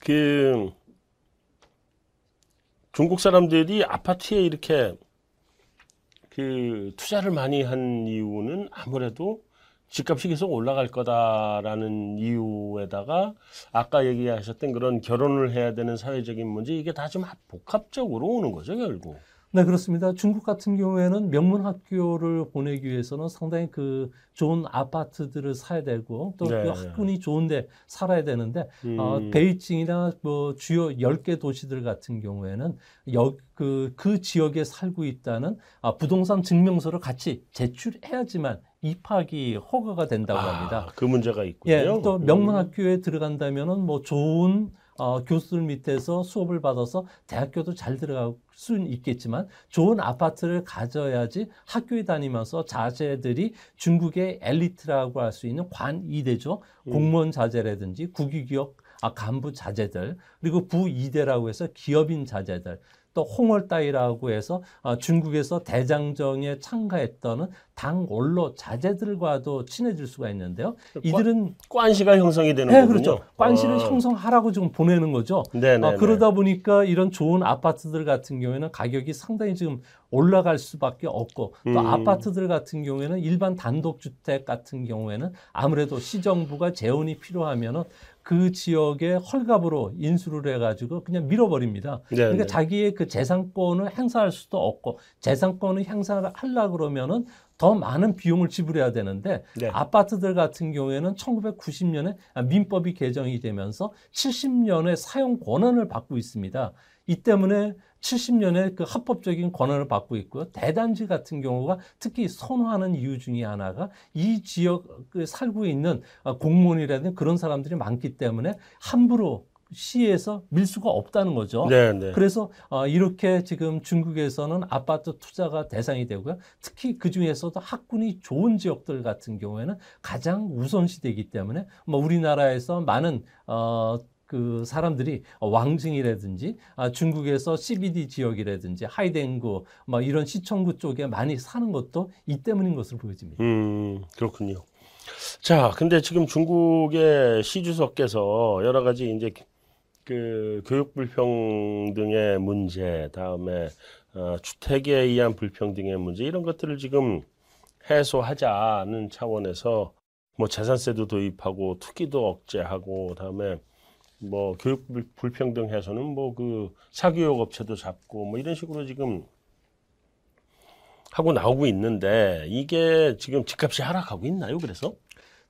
그 중국 사람들이 아파트에 이렇게 그 투자를 많이 한 이유는 아무래도 집값이 계속 올라갈 거다라는 이유에다가 아까 얘기하셨던 그런 결혼을 해야 되는 사회적인 문제 이게 다 좀 복합적으로 오는 거죠 결국. 네, 그렇습니다. 중국 같은 경우에는 명문 학교를 보내기 위해서는 상당히 그 좋은 아파트들을 사야 되고 또그 네. 학군이 좋은데 살아야 되는데 음. 어, 베이징이나 뭐 주요 10개 도시들 같은 경우에는 여, 그, 그 지역에 살고 있다는 아, 부동산 증명서를 같이 제출해야지만 입학이 허가가 된다고 합니다. 아, 그 문제가 있군요. 예, 또 명문 음. 학교에 들어간다면은 뭐 좋은 어, 교수들 밑에서 수업을 받아서 대학교도 잘 들어갈 수는 있겠지만 좋은 아파트를 가져야지 학교에 다니면서 자제들이 중국의 엘리트라고 할 수 있는 관이대죠. 음. 공무원 자제라든지 국유기업 아, 간부 자제들 그리고 부이대라고 해서 기업인 자제들 또 홍월따이라고 해서 어, 중국에서 대장정에 참가했던 당 원로 자제들과도 친해질 수가 있는데요. 이들은 관시가 형성이 되는 네, 거군요. 그렇죠. 관시를 아. 형성하라고 지금 보내는 거죠. 네네. 아, 그러다 보니까 이런 좋은 아파트들 같은 경우에는 가격이 상당히 지금 올라갈 수밖에 없고 또 음. 아파트들 같은 경우에는 일반 단독주택 같은 경우에는 아무래도 시정부가 재원이 필요하면은 그 지역에 헐값으로 인수를 해가지고 그냥 밀어버립니다. 네, 그러니까 네. 자기의 그 재산권을 행사할 수도 없고 재산권을 행사를 하려 그러면은 더 많은 비용을 지불해야 되는데 네. 아파트들 같은 경우에는 1990년에 민법이 개정이 되면서 70년의 사용 권한을 받고 있습니다. 이 때문에 70년에 그 합법적인 권한을 받고 있고요. 대단지 같은 경우가 특히 선호하는 이유 중에 하나가 이 지역에 살고 있는 아, 공무원이라든지 그런 사람들이 많기 때문에 함부로 시에서 밀 수가 없다는 거죠. 네네. 그래서 어, 이렇게 지금 중국에서는 아파트 투자가 대상이 되고요. 특히 그 중에서도 학군이 좋은 지역들 같은 경우에는 가장 우선시되기 때문에 뭐 우리나라에서 많은 어, 그 사람들이 왕징이라든지 아, 중국에서 CBD 지역이라든지 하이덴구 뭐 이런 시청구 쪽에 많이 사는 것도 이 때문인 것으로 보여집니다. 음, 그렇군요. 자, 근데 지금 중국의 시 주석께서 여러 가지 이제 그 교육 불평등의 문제, 다음에 어, 주택에 의한 불평등의 문제 이런 것들을 지금 해소하자는 차원에서 뭐 재산세도 도입하고 투기도 억제하고 다음에 뭐 교육 불- 불평등 해소는 뭐 그 사교육 업체도 잡고 뭐 이런 식으로 지금 하고 나오고 있는데 이게 지금 집값이 하락하고 있나요? 그래서?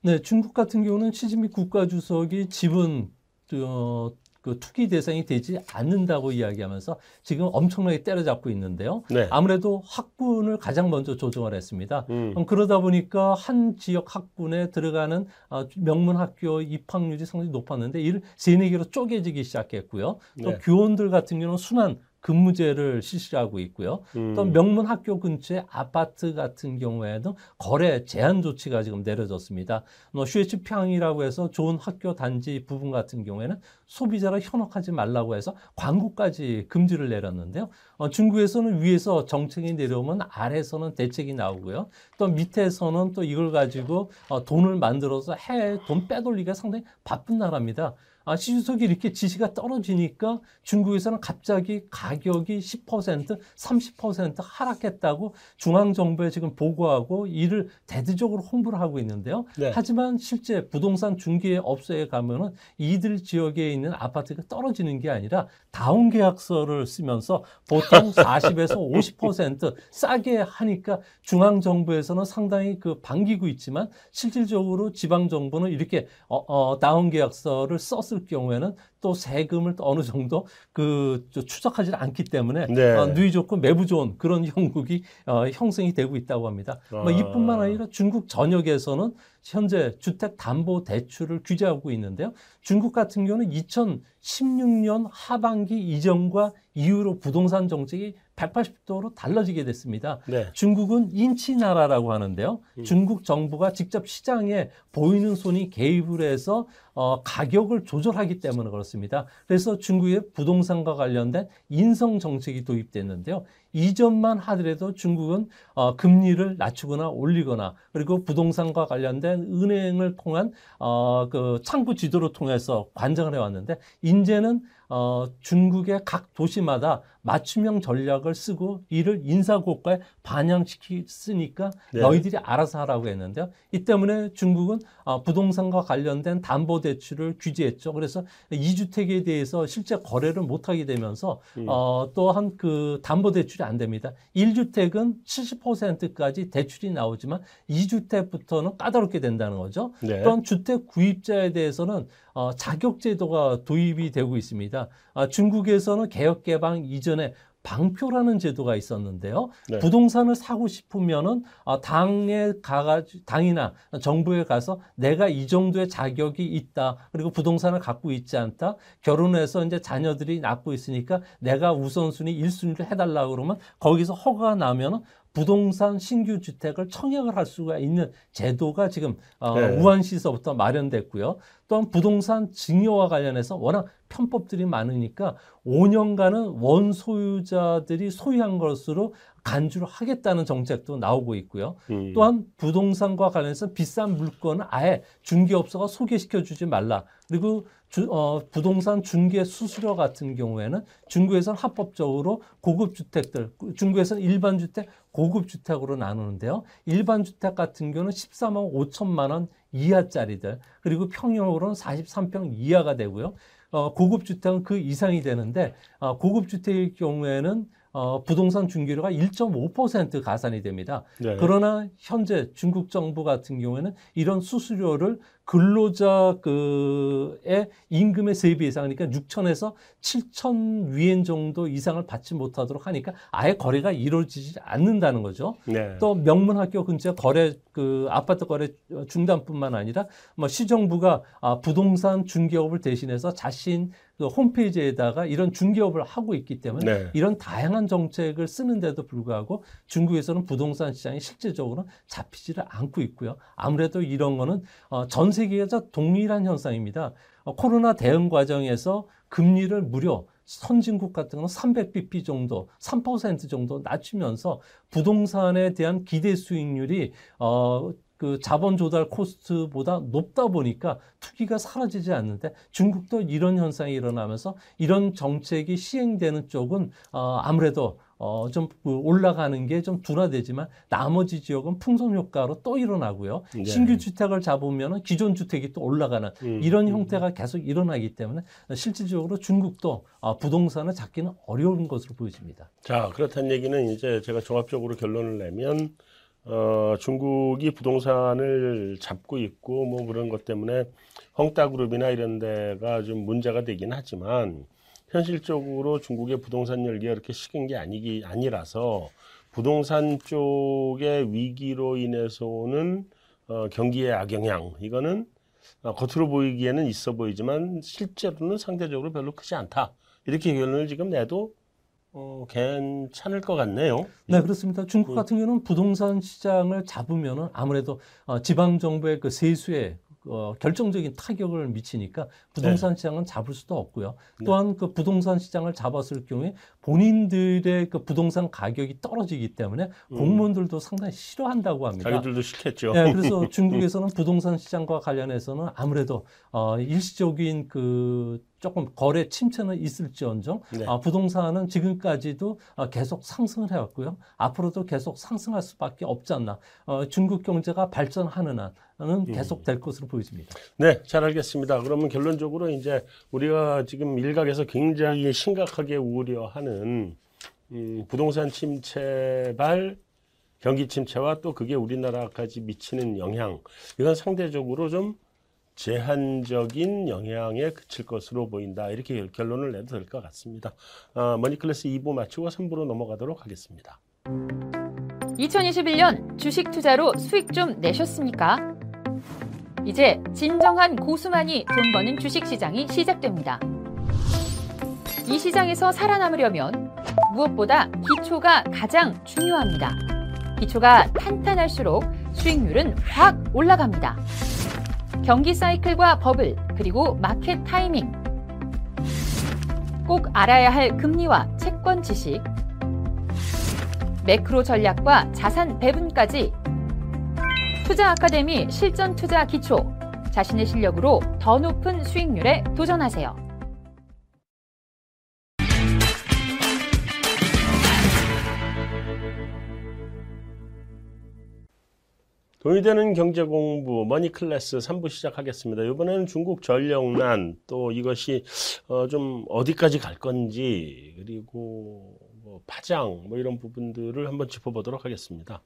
네, 중국 같은 경우는 시진핑 국가주석이 지분 어, 그그 투기 대상이 되지 않는다고 이야기하면서 지금 엄청나게 때려잡고 있는데요. 네. 아무래도 학군을 가장 먼저 조정을 했습니다. 음. 음, 그러다 보니까 한 지역 학군에 들어가는 어, 명문 학교 입학률이 상당히 높았는데 이를 세네 개로 쪼개지기 시작했고요. 또 네. 교원들 같은 경우는 순환 근무제를 실시하고 있고요. 음. 또 명문 학교 근처의 아파트 같은 경우에는 거래 제한 조치가 지금 내려졌습니다. 뭐 슈에츠평이라고 해서 좋은 학교 단지 부분 같은 경우에는 소비자를 현혹하지 말라고 해서 광고까지 금지를 내렸는데요. 어, 중국에서는 위에서 정책이 내려오면 아래에서는 대책이 나오고요. 또 밑에서는 또 이걸 가지고 어, 돈을 만들어서 해외 돈 빼돌리기가 상당히 바쁜 나라입니다. 아, 시주석이 이렇게 지시가 떨어지니까 중국에서는 갑자기 가격이 10%, 30% 하락했다고 중앙정부에 지금 보고하고 이를 대대적으로 홍보를 하고 있는데요. 네. 하지만 실제 부동산 중개 업소에 가면은 이들 지역에 있는 아파트가 떨어지는 게 아니라 다운 계약서를 쓰면서 보통 40에서 50% 싸게 하니까 중앙정부에서는 상당히 그 반기고 있지만 실질적으로 지방정부는 이렇게 어, 어, 다운 계약서를 썼을 경우에는 또 세금을 또 어느 정도 그 저, 추적하지 않기 때문에 네. 어, 누이 좋고 매부 좋은 그런 형국이 어, 형성이 되고 있다고 합니다. 뭐 아. 이뿐만 아니라 중국 전역에서는 현재 주택 담보 대출을 규제하고 있는데요. 중국 같은 경우는 2016년 하반기 이전과 이후로 부동산 정책이 180도로 달라지게 됐습니다. 네. 중국은 인치 나라라고 하는데요. 음. 중국 정부가 직접 시장에 보이는 손이 개입을 해서 어, 가격을 조절하기 때문에 그렇습니다. 그래서 중국의 부동산과 관련된 인성 정책이 도입됐는데요. 이전만 하더라도 중국은 어, 금리를 낮추거나 올리거나 그리고 부동산과 관련된 은행을 통한 어, 그 창구 지도를 통해서 관장을 해왔는데 이제는 어, 중국의 각 도시마다 맞춤형 전략을 쓰고 이를 인사고가에 반영시키니까 네. 너희들이 알아서 하라고 했는데요. 이 때문에 중국은 어, 부동산과 관련된 담보 대출을 규제했죠. 그래서 이주택에 대해서 실제 거래를 못하게 되면서 음. 어, 또한 그 담보 대출이 안 됩니다. 1주택은 70%까지 대출이 나오지만 2주택부터는 까다롭게 된다는 거죠. 네. 또한 주택 구입자에 대해서는 어, 자격제도가 도입이 되고 있습니다. 아, 중국에서는 개혁 개방 이전 에 방표라는 제도가 있었는데요. 네. 부동산을 사고 싶으면은 어, 당에 가가 당이나 정부에 가서 내가 이 정도의 자격이 있다. 그리고 부동산을 갖고 있지 않다. 결혼해서 이제 자녀들이 낳고 있으니까 내가 우선순위 1순위를 해달라 그러면 거기서 허가가 나면은 부동산 신규 주택을 청약을 할 수가 있는 제도가 지금 어, 네. 우한시서부터 마련됐고요. 또한 부동산 증여와 관련해서 워낙 편법들이 많으니까 5년간은 원 소유자들이 소유한 것으로 간주를 하겠다는 정책도 나오고 있고요. 음. 또한 부동산과 관련해서 비싼 물건을 아예 중개업소가 소개시켜 주지 말라. 그리고 주- 어, 부동산 중개 수수료 같은 경우에는 중국에서는 합법적으로 고급 주택들, 중국에서는 일반 주택, 고급 주택으로 나누는데요. 일반 주택 같은 경우는 14만 5천만 원 이하짜리들, 그리고 평형으로는 43평 이하가 되고요. 어, 고급 주택은 그 이상이 되는데 어, 고급 주택의 경우에는 어, 부동산 중개료가 1.5% 가산이 됩니다. 네. 그러나 현재 중국 정부 같은 경우에는 이런 수수료를 근로자 그의 임금의 3배 이상 그러니까 6천에서 7천 위엔 정도 이상을 받지 못하도록 하니까 아예 거래가 이루어지지 않는다는 거죠. 네. 또 명문학교 근처 거래 그 아파트 거래 중단뿐만 아니라 뭐 시정부가 아, 부동산 중개업을 대신해서 자신 그 홈페이지에다가 이런 중개업을 하고 있기 때문에 네. 이런 다양한 정책을 쓰는데도 불구하고 중국에서는 부동산 시장이 실질적으로 잡히지를 않고 있고요. 아무래도 이런 거는 어, 전세 계에서 동일한 현상입니다. 어, 코로나 대응 과정에서 금리를 무려 선진국 같은 경우는 300bp 정도, 3% 정도 낮추면서 부동산에 대한 기대 수익률이 어, 그 자본 조달 코스트보다 높다 보니까 투기가 사라지지 않는데 중국도 이런 현상이 일어나면서 이런 정책이 시행되는 쪽은 어, 아무래도 어, 좀그 올라가는 게 좀 둔화되지만 나머지 지역은 풍선 효과로 또 일어나고요. 네. 신규 주택을 잡으면 기존 주택이 또 올라가는 음. 이런 형태가 계속 일어나기 때문에 실질적으로 중국도 어, 부동산을 잡기는 어려운 것으로 보여집니다. 자, 그렇다는 얘기는 이제 제가 종합적으로 결론을 내면 어, 중국이 부동산을 잡고 있고 뭐 그런 것 때문에 헝따그룹이나 이런 데가 좀 문제가 되긴 하지만 현실적으로 중국의 부동산 열기가 그렇게 식은 게 아니기 아니라서 부동산 쪽의 위기로 인해서 오는 어, 경기의 악영향 이거는 어, 겉으로 보이기에는 있어 보이지만 실제로는 상대적으로 별로 크지 않다. 이렇게 결론을 지금 내도 어, 괜찮을 것 같네요. 네, 그렇습니다. 중국 음. 같은 경우는 부동산 시장을 잡으면은 아무래도 어, 지방 정부의 그 세수에 어, 결정적인 타격을 미치니까 부동산 시장은 잡을 수도 없고요. 네. 또한 그 부동산 시장을 잡았을 경우에 본인들의 그 부동산 가격이 떨어지기 때문에 음. 공무원들도 상당히 싫어한다고 합니다. 자기들도 싫겠죠. 네, 그래서 중국에서는 부동산 시장과 관련해서는 아무래도 어, 일시적인 그 조금 거래 침체는 있을지언정 네. 아, 부동산은 지금까지도 어, 계속 상승을 해왔고요. 앞으로도 계속 상승할 수밖에 없지 않나. 어, 중국 경제가 발전하는 한은 계속 될 것으로 보여집니다. 네, 잘 알겠습니다. 그러면 결론적으로 이제 우리가 지금 일각에서 굉장히 심각하게 우려하는 음, 부동산 침체발 경기 침체와 또 그게 우리나라까지 미치는 영향 이건 상대적으로 좀 제한적인 영향에 그칠 것으로 보인다 이렇게 결- 결론을 내도 될 것 같습니다. 어, 머니클래스 2부 마치고 3부로 넘어가도록 하겠습니다. 2021년 주식 투자로 수익 좀 내셨습니까? 이제 진정한 고수만이 돈 버는 주식 시장이 시작됩니다. 이 시장에서 살아남으려면 무엇보다 기초가 가장 중요합니다. 기초가 탄탄할수록 수익률은 확 올라갑니다. 경기 사이클과 버블, 그리고 마켓 타이밍. 꼭 알아야 할 금리와 채권 지식, 매크로 전략과 자산 배분까지 투자 아카데미 실전 투자 기초 자신의 실력으로 더 높은 수익률에 도전하세요. 돈이 되는 경제 공부 머니 클래스 3부 시작하겠습니다. 이번에는 중국 전력난 또 이것이 어 좀 어디까지 갈 건지 그리고 뭐 파장 뭐 이런 부분들을 한번 짚어보도록 하겠습니다.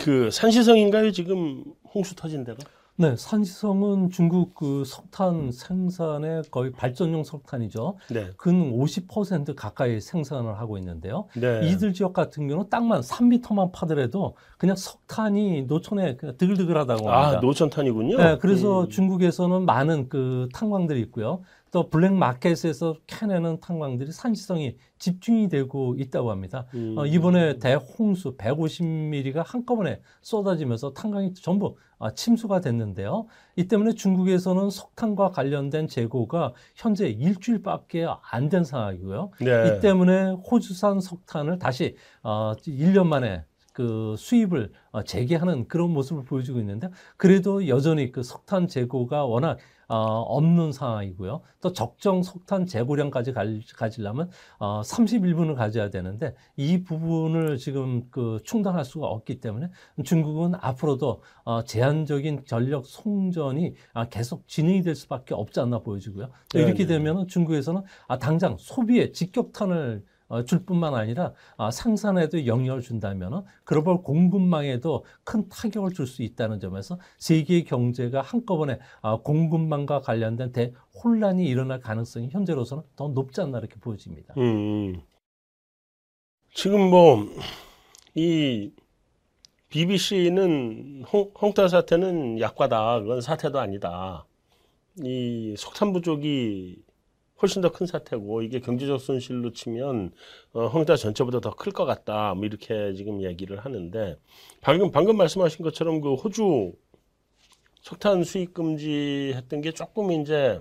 그 산시성인가요? 지금 홍수 터진 데가? 네, 산시성은 중국 그 석탄 생산의 거의 발전용 석탄이죠. 네. 근 50% 가까이 생산을 하고 있는데요. 네. 이들 지역 같은 경우는 땅만 3미터만 파더라도 그냥 석탄이 노천에 그냥 드글드글하다고 합니다. 아 노천탄이군요. 네, 그래서 음. 중국에서는 많은 그 탄광들이 있고요. 또 블랙 마켓에서 캐내는 탄광들이 산지성이 집중이 되고 있다고 합니다. 음. 어, 이번에 대홍수 150mm가 한꺼번에 쏟아지면서 탄광이 전부 아, 침수가 됐는데요. 이 때문에 중국에서는 석탄과 관련된 재고가 현재 일주일밖에 안 된 상황이고요. 네. 이 때문에 호주산 석탄을 다시 어, 1년 만에 그 수입을 어, 재개하는 그런 모습을 보여주고 있는데 그래도 여전히 그 석탄 재고가 워낙 어, 없는 상황이고요. 또 적정 석탄 재고량까지 가, 가지려면 어, 31분을 가져야 되는데 이 부분을 지금 그 충당할 수가 없기 때문에 중국은 앞으로도 어, 제한적인 전력 송전이 아, 계속 진행이 될 수밖에 없지 않나 보여지고요. 또 이렇게 네네. 되면 중국에서는 아, 당장 소비에 직격탄을 어, 줄 뿐만 아니라 아, 생산에도 영향을 준다면 글로벌 공급망에도 큰 타격을 줄 수 있다는 점에서 세계 경제가 한꺼번에 아, 공급망과 관련된 대 혼란이 일어날 가능성이 현재로서는 더 높지 않나 이렇게 보여집니다. 음. 지금 뭐 이 BBC는 홍, 홍타 사태는 약과다. 그건 사태도 아니다. 이 석탄 부족이 훨씬 더 큰 사태고 이게 경제적 손실로 치면 어, 홍타 전체보다 더 클 것 같다. 뭐 이렇게 지금 얘기를 하는데 방금 방금 말씀하신 것처럼 그 호주 석탄 수입 금지 했던 게 조금 이제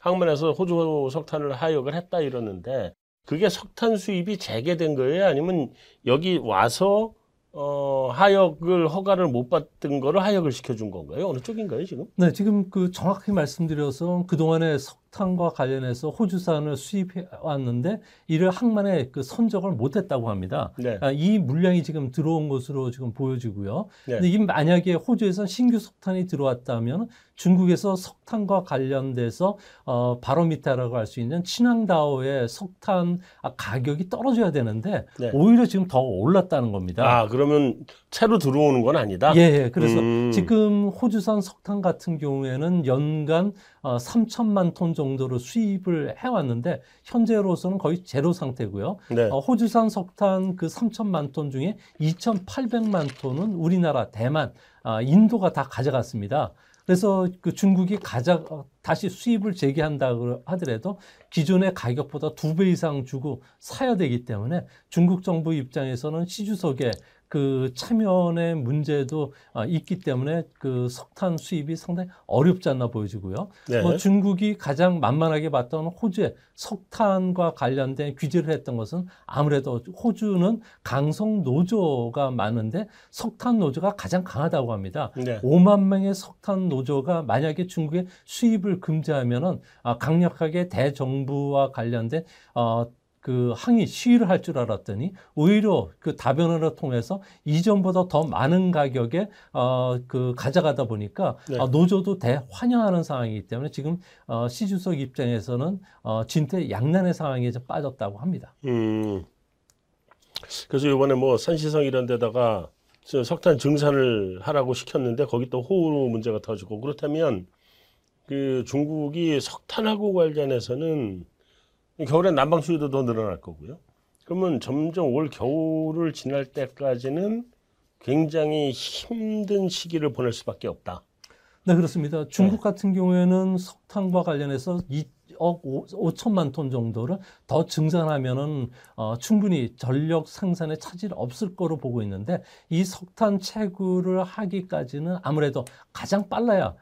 항만에서 호주 석탄을 하역을 했다 이러는데 그게 석탄 수입이 재개된 거예요? 아니면 여기 와서 어, 하역을 허가를 못 받던 거를 하역을 시켜준 건가요? 어느 쪽인가요, 지금? 네, 지금 그 정확히 말씀드려서 그동안에 석 석탄과 관련해서 호주산을 수입해 왔는데 이를 항만에 그 선적을 못했다고 합니다. 네. 아, 이 물량이 지금 들어온 것으로 지금 보여지고요. 네. 근데 이 만약에 호주에서 신규 석탄이 들어왔다면 중국에서 석탄과 관련돼서 어, 바로미터라고 할 수 있는 친황다오의 석탄 아, 가격이 떨어져야 되는데 네. 오히려 지금 더 올랐다는 겁니다. 아, 그러면 채로 들어오는 건 아니다? 예, 예. 그래서 음. 지금 호주산 석탄 같은 경우에는 연간 어, 3천만 톤 정도로 수입을 해왔는데 현재로서는 거의 제로 상태고요. 네. 어, 호주산 석탄 그 3천만 톤 중에 2,800만 톤은 우리나라, 대만, 아, 인도가 다 가져갔습니다. 그래서 그 중국이 가져 어, 다시 수입을 재개한다 고 하더라도 기존의 가격보다 두 배 이상 주고 사야 되기 때문에 중국 정부 입장에서는 시주석에 그 참여의 문제도 아, 있기 때문에 그 석탄 수입이 상당히 어렵지 않나 보여지고요. 네. 뭐 중국이 가장 만만하게 봤던 호주의 석탄과 관련된 규제를 했던 것은 아무래도 호주는 강성 노조가 많은데 석탄 노조가 가장 강하다고 합니다. 네. 5만 명의 석탄 노조가 만약에 중국의 수입을 금지하면은 아, 강력하게 대정부와 관련된 어, 그 항의 시위를 할 줄 알았더니 오히려 그 다변화를 통해서 이전보다 더 많은 가격에 어, 그 가져가다 보니까 네. 어, 노조도 대환영하는 상황이기 때문에 지금 어, 시 주석 입장에서는 어, 진퇴 양난의 상황에 좀 빠졌다고 합니다. 음. 그래서 이번에 뭐 산시성 이런 데다가 저 석탄 증산을 하라고 시켰는데 거기 또 호우 문제가 터지고 그렇다면 그 중국이 석탄하고 관련해서는 겨울에 난방 수요도 더 늘어날 거고요. 그러면 점점 올 겨울을 지날 때까지는 굉장히 힘든 시기를 보낼 수밖에 없다. 네, 그렇습니다. 중국 같은 경우에는 석탄과 관련해서 2억 5천만 톤 정도를 더 증산하면은 어, 충분히 전력 생산에 차질 없을 거로 보고 있는데 이 석탄 채굴을 하기까지는 아무래도 가장 빨라야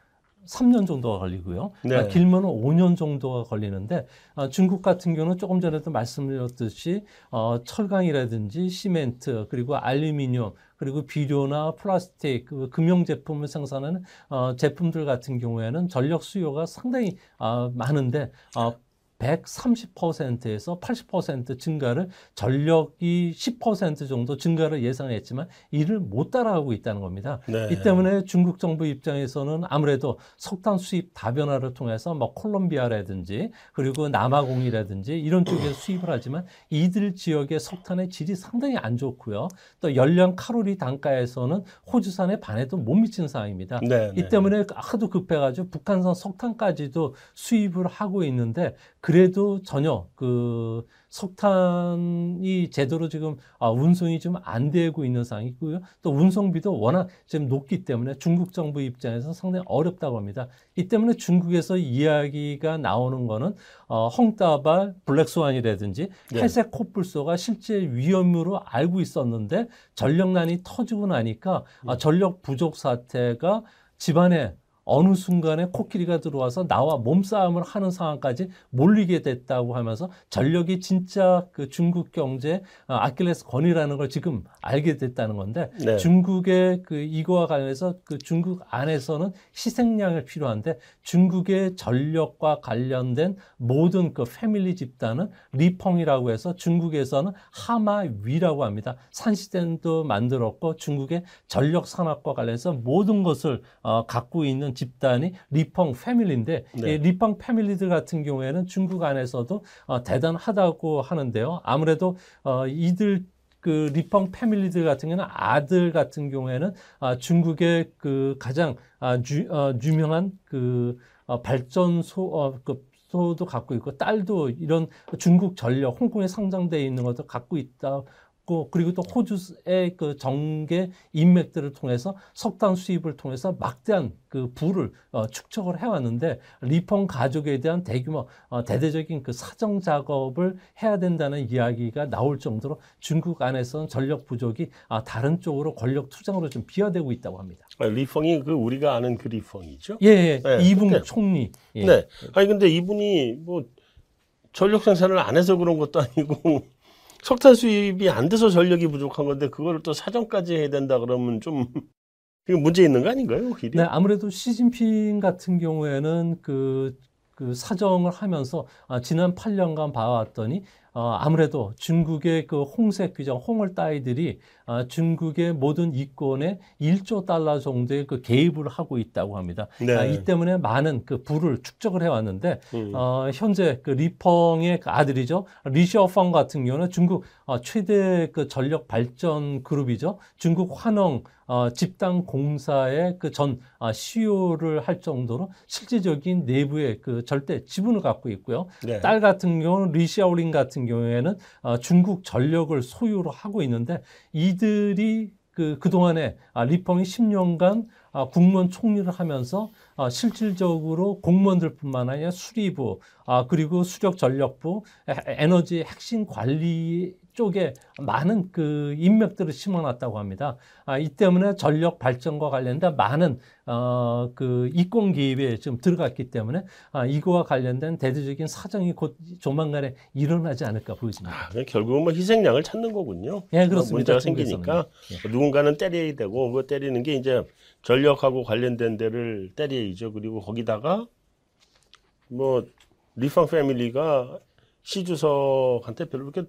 3년 정도가 걸리고요. 네. 아, 길면은 5년 정도가 걸리는데 아, 중국 같은 경우는 조금 전에도 말씀드렸듯이 어, 철강이라든지 시멘트 그리고 알루미늄 그리고 비료나 플라스틱 그 금형 제품을 생산하는 어, 제품들 같은 경우에는 전력 수요가 상당히 어, 많은데 어, 130%에서 80% 증가를 전력이 10% 정도 증가를 예상했지만 이를 못 따라가고 있다는 겁니다. 네. 이 때문에 중국 정부 입장에서는 아무래도 석탄 수입 다변화를 통해서 뭐 콜롬비아라든지 그리고 남아공이라든지 이런 쪽에서 수입을 하지만 이들 지역의 석탄의 질이 상당히 안 좋고요. 또 연령 칼로리 단가에서는 호주산에 반해도 못 미치는 상황입니다. 네, 이 네. 때문에 하도 급해가지고 북한산 석탄까지도 수입을 하고 있는데 그래도 전혀 그 석탄이 제대로 지금 아, 운송이 좀 안 되고 있는 상황이고요. 또 운송비도 워낙 지금 높기 때문에 중국 정부 입장에서 상당히 어렵다고 합니다. 이 때문에 중국에서 이야기가 나오는 거는 어, 헝따발, 블랙스완이라든지 네. 회색 코뿔소가 실제 위험으로 알고 있었는데 전력난이 터지고 나니까 아, 전력 부족 사태가 집안에 어느 순간에 코끼리가 들어와서 나와 몸싸움을 하는 상황까지 몰리게 됐다고 하면서 전력이 진짜 그 중국 경제 아, 아킬레스 건이라는 걸 지금 알게 됐다는 건데 네. 중국의 그 이거와 관련해서 그 중국 안에서는 희생양을 필요한데 중국의 전력과 관련된 모든 그 패밀리 집단은 리펑이라고 해서 중국에서는 하마위라고 합니다. 산샤댐도 만들었고 중국의 전력 산업과 관련해서 모든 것을 어, 갖고 있는 집단이 리펑 패밀리인데 네. 이 리펑 패밀리들 같은 경우에는 중국 안에서도 어, 대단하다고 하는데요. 아무래도 어, 이들 그 리펑 패밀리들 같은 경우는 아들 같은 경우에는 아, 중국의 그 가장 아, 주, 어, 유명한 그 어, 발전소 어, 그 소도 갖고 있고 딸도 이런 중국 전력 홍콩에 상장돼 있는 것도 갖고 있다. 고 그리고 또 호주의 그 정계 인맥들을 통해서 석탄 수입을 통해서 막대한 그 부를 어, 축적을 해왔는데 리펑 가족에 대한 대규모 어, 대대적인 그 사정 작업을 해야 된다는 이야기가 나올 정도로 중국 안에서는 전력 부족이 아, 다른 쪽으로 권력 투쟁으로 좀 비화되고 있다고 합니다. 아, 리펑이 그 우리가 아는 그 리펑이죠. 예, 예. 네, 이붕 근데- 총리. 예. 네. 아니 근데 이분이 뭐 전력 생산을 안 해서 그런 것도 아니고 석탄 수입이 안 돼서 전력이 부족한 건데 그거를 또 사정까지 해야 된다 그러면 좀 이거 문제 있는 거 아닌가요, 오히려? 네, 아무래도 시진핑 같은 경우에는 그 그 사정을 하면서 아, 지난 8년간 봐왔더니 어, 아무래도 중국의 그 홍색 규정, 홍을 따위들이 어, 중국의 모든 이권에 1조 달러 정도의 그 개입을 하고 있다고 합니다. 네. 아, 이 때문에 많은 그 부를 축적을 해왔는데 음. 어, 현재 그 리펑의 그 아들이죠. 리샤오펑 같은 경우는 중국 어, 최대 그 전력 발전 그룹이죠. 중국 화넝 어, 집단 공사의 그전 어, CEO를 할 정도로 실질적인 내부의 그 절대 지분을 갖고 있고요. 네. 딸 같은 경우는 리샤오링 같은 경우에는 어, 중국 전력을 소유로 하고 있는데 이 들이 그 그동안에 아, 리펑이 10년간 아, 국무원 총리를 하면서 아, 실질적으로 공무원들 뿐만 아니라 수리부 아, 그리고 수력 전력부 에- 에너지 핵심 관리 쪽에 많은 그 인맥들을 심어놨다고 합니다. 아, 이 때문에 전력 발전과 관련된 많은 어, 그 이권 개입에 좀 들어갔기 때문에 아, 이거와 관련된 대대적인 사정이 곧 조만간에 일어나지 않을까 보여집니다. 아, 결국은 뭐 희생양을 찾는 거군요. 예, 그렇습니다. 문제가. 생기니까 예. 누군가는 때려야 되고 그 때리는 게 이제 전력하고 관련된 데를 때려야죠. 그리고 거기다가 뭐 리팡 패밀리가 시 주석한테 별로 그렇게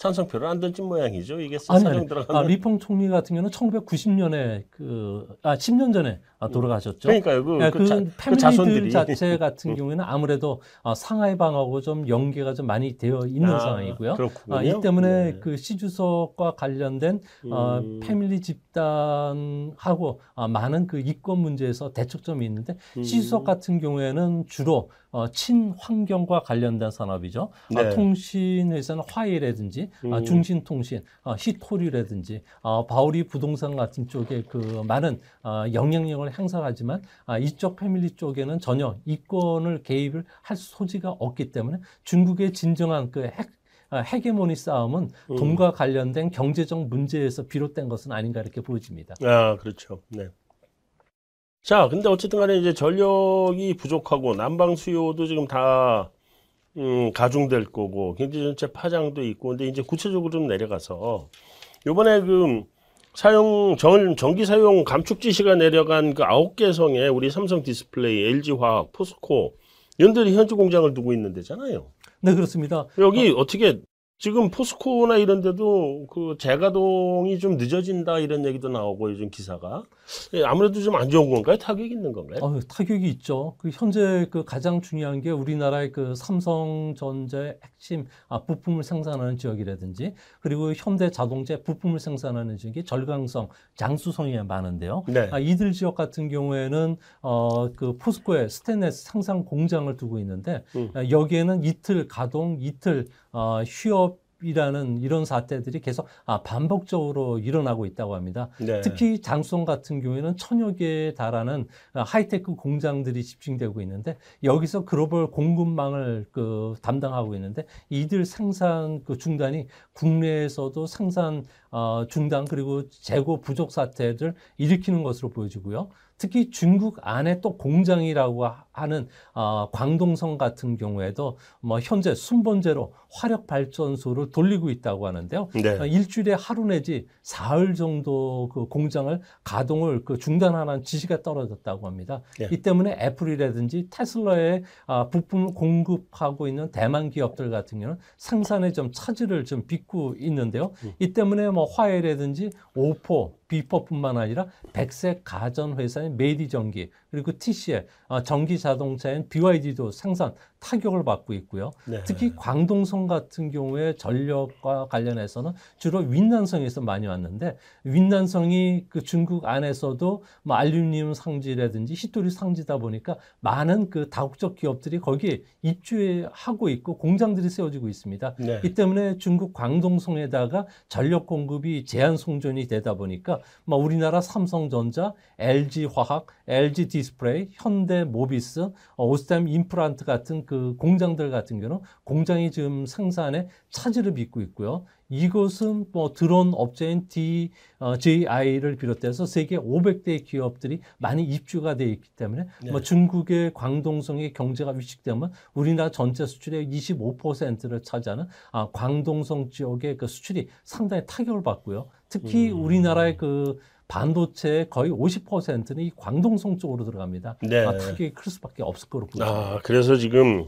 찬성표를 안 던진 모양이죠. 이게 아니, 아니. 들어가는. 아, 리펑 총리 같은 경우는 1990년에 그, 아, 10년 전에 아, 돌아가셨죠. 그러니까요. 그, 예, 그, 그, 자, 패밀리들 자손들이 자체 같은 경우에는 아무래도 아, 상하이 방하고 좀 연계가 좀 많이 되어 있는 아, 상황이고요. 그렇군요. 아, 이 때문에 네. 그 시주석과 관련된 어, 음. 패밀리 집단하고 아, 많은 그 이권 문제에서 대척점이 있는데 음. 시주석 같은 경우에는 주로 어, 친환경과 관련된 산업이죠. 아, 네. 통신회사는 화웨이라든지 아, 음. 중신통신, 아, 히토리라든지 아, 바우리 부동산 같은 쪽에 그 많은 아, 영향력을 행사하지만 아, 이쪽 패밀리 쪽에는 전혀 이권을 개입을 할 소지가 없기 때문에 중국의 진정한 그 핵, 아, 헤게모니 싸움은 음. 돈과 관련된 경제적 문제에서 비롯된 것은 아닌가 이렇게 보여집니다. 아, 그렇죠. 네. 자, 근데 어쨌든 간에 이제 전력이 부족하고 난방 수요도 지금 다, 음, 가중될 거고, 경제 전체 파장도 있고, 근데 이제 구체적으로 좀 내려가서, 요번에 그, 사용, 전, 전기 사용 감축 지시가 내려간 그 아홉 개 성에 우리 삼성 디스플레이, LG 화학, 포스코, 연들이 현지 공장을 두고 있는 데잖아요. 네, 그렇습니다. 여기 어. 떻게 지금 포스코나 이런 데도 그 재가동이 좀 늦어진다 이런 얘기도 나오고 요즘 기사가 예, 아무래도 좀 안 좋은 건가요? 타격이 있는 건가요? 어, 타격이 있죠. 그 현재 그 가장 중요한 게 우리나라의 그 삼성전자의 핵심 아, 부품을 생산하는 지역이라든지 그리고 현대 자동차 부품을 생산하는 지역이 절강성, 장수성이 많은데요. 네. 아, 이들 지역 같은 경우에는 어, 그 포스코에 스테인레스 생산 공장을 두고 있는데 음. 아, 여기에는 이틀 가동, 이틀 어, 휴업 이라는 이런 사태들이 계속 아, 반복적으로 일어나고 있다고 합니다. 네. 특히 장쑤성 같은 경우에는 천여 개에 달하는 아, 하이테크 공장들이 집중되고 있는데 여기서 글로벌 공급망을 그 담당하고 있는데 이들 생산 그 중단이 국내에서도 생산 어, 중단 그리고 재고 부족 사태를 일으키는 것으로 보여지고요. 특히 중국 안에 또 공장이라고 하는 어, 광동성 같은 경우에도 뭐 현재 순번제로 화력 발전소를 돌리고 있다고 하는데요. 네. 어, 일주일에 하루 내지 사흘 정도 그 공장을 가동을 그 중단하는 지시가 떨어졌다고 합니다. 네. 이 때문에 애플이라든지 테슬라에 아, 부품을 공급하고 있는 대만 기업들 같은 경우는 생산에 좀 차질을 좀 빚고 있는데요. 음. 이 때문에 뭐 화웨이라든지 오포, 비포뿐만 아니라 백색 가전 회사인 메이디전기 그리고 TCL 아, 전기 자동차인 BYD도 생산 타격을 받고 있고요. 네. 특히 광동성 같은 경우에 전력과 관련해서는 주로 윈난성에서 많이 왔는데 윈난성이 그 중국 안에서도 뭐 알루미늄 산지라든지 희토류 산지다 보니까 많은 그 다국적 기업들이 거기에 입주하고 있고 공장들이 세워지고 있습니다. 네. 이 때문에 중국 광동성에다가 전력 공급이 제한 송전이 되다 보니까 뭐 우리나라 삼성전자, LG화학, LG 디스플레이, 현대 모비스, 어, 오스템 임플란트 같은 그 공장들 같은 경우는 공장이 지금 생산에 차질을 빚고 있고요. 이것은 뭐 드론 업체인 DJI를 비롯해서 세계 500대 기업들이 많이 입주가 되어 있기 때문에 네. 뭐 중국의 광동성의 경제가 위축되면 우리나라 전체 수출의 25%를 차지하는 아, 광동성 지역의 그 수출이 상당히 타격을 받고요. 특히 음. 우리나라의 그 반도체의 거의 50%는 이 광동성 쪽으로 들어갑니다. 네. 아, 타격이 클 수밖에 없을 거로 보입니다. 아, 그래서 지금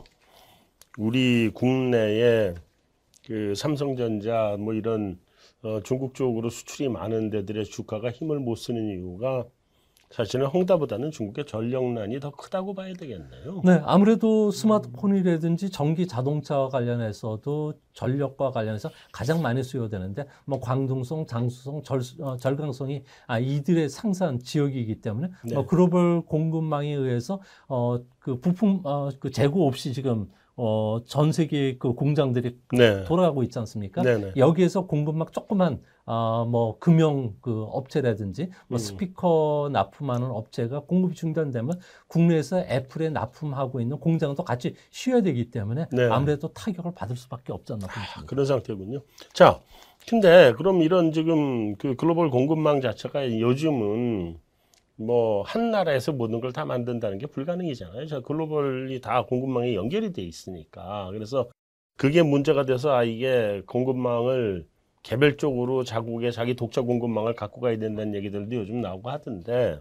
우리 국내에 그 삼성전자 뭐 이런 어, 중국 쪽으로 수출이 많은 데들의 주가가 힘을 못 쓰는 이유가 사실은 헝다보다는 중국의 전력난이 더 크다고 봐야 되겠네요. 네, 아무래도 스마트폰이라든지 전기 자동차와 관련해서도 전력과 관련해서 가장 많이 수요되는데 뭐 광둥성, 장수성, 절, 어, 절강성이 아, 이들의 상산 지역이기 때문에 네. 뭐 글로벌 공급망에 의해서 어, 그 부품 어, 그 재고 없이 지금 어, 전 세계 그 공장들이 네. 돌아가고 있지 않습니까? 네네. 여기에서 공급망 조그만 아, 뭐 금융 그 업체라든지 뭐 음. 스피커 납품하는 업체가 공급이 중단되면 국내에서 애플에 납품하고 있는 공장도 같이 쉬어야 되기 때문에 네. 아무래도 타격을 받을 수밖에 없지 않나 보입니다. 그런 상태군요. 자, 근데 그럼 이런 지금 그 글로벌 공급망 자체가 요즘은 뭐 한 나라에서 모든 걸 다 만든다는 게 불가능이잖아요. 저 글로벌이 다 공급망이 연결이 돼 있으니까. 그래서 그게 문제가 돼서 아 이게 공급망을 개별적으로 자국의 자기 독자 공급망을 갖고 가야 된다는 얘기들도 요즘 나오고 하던데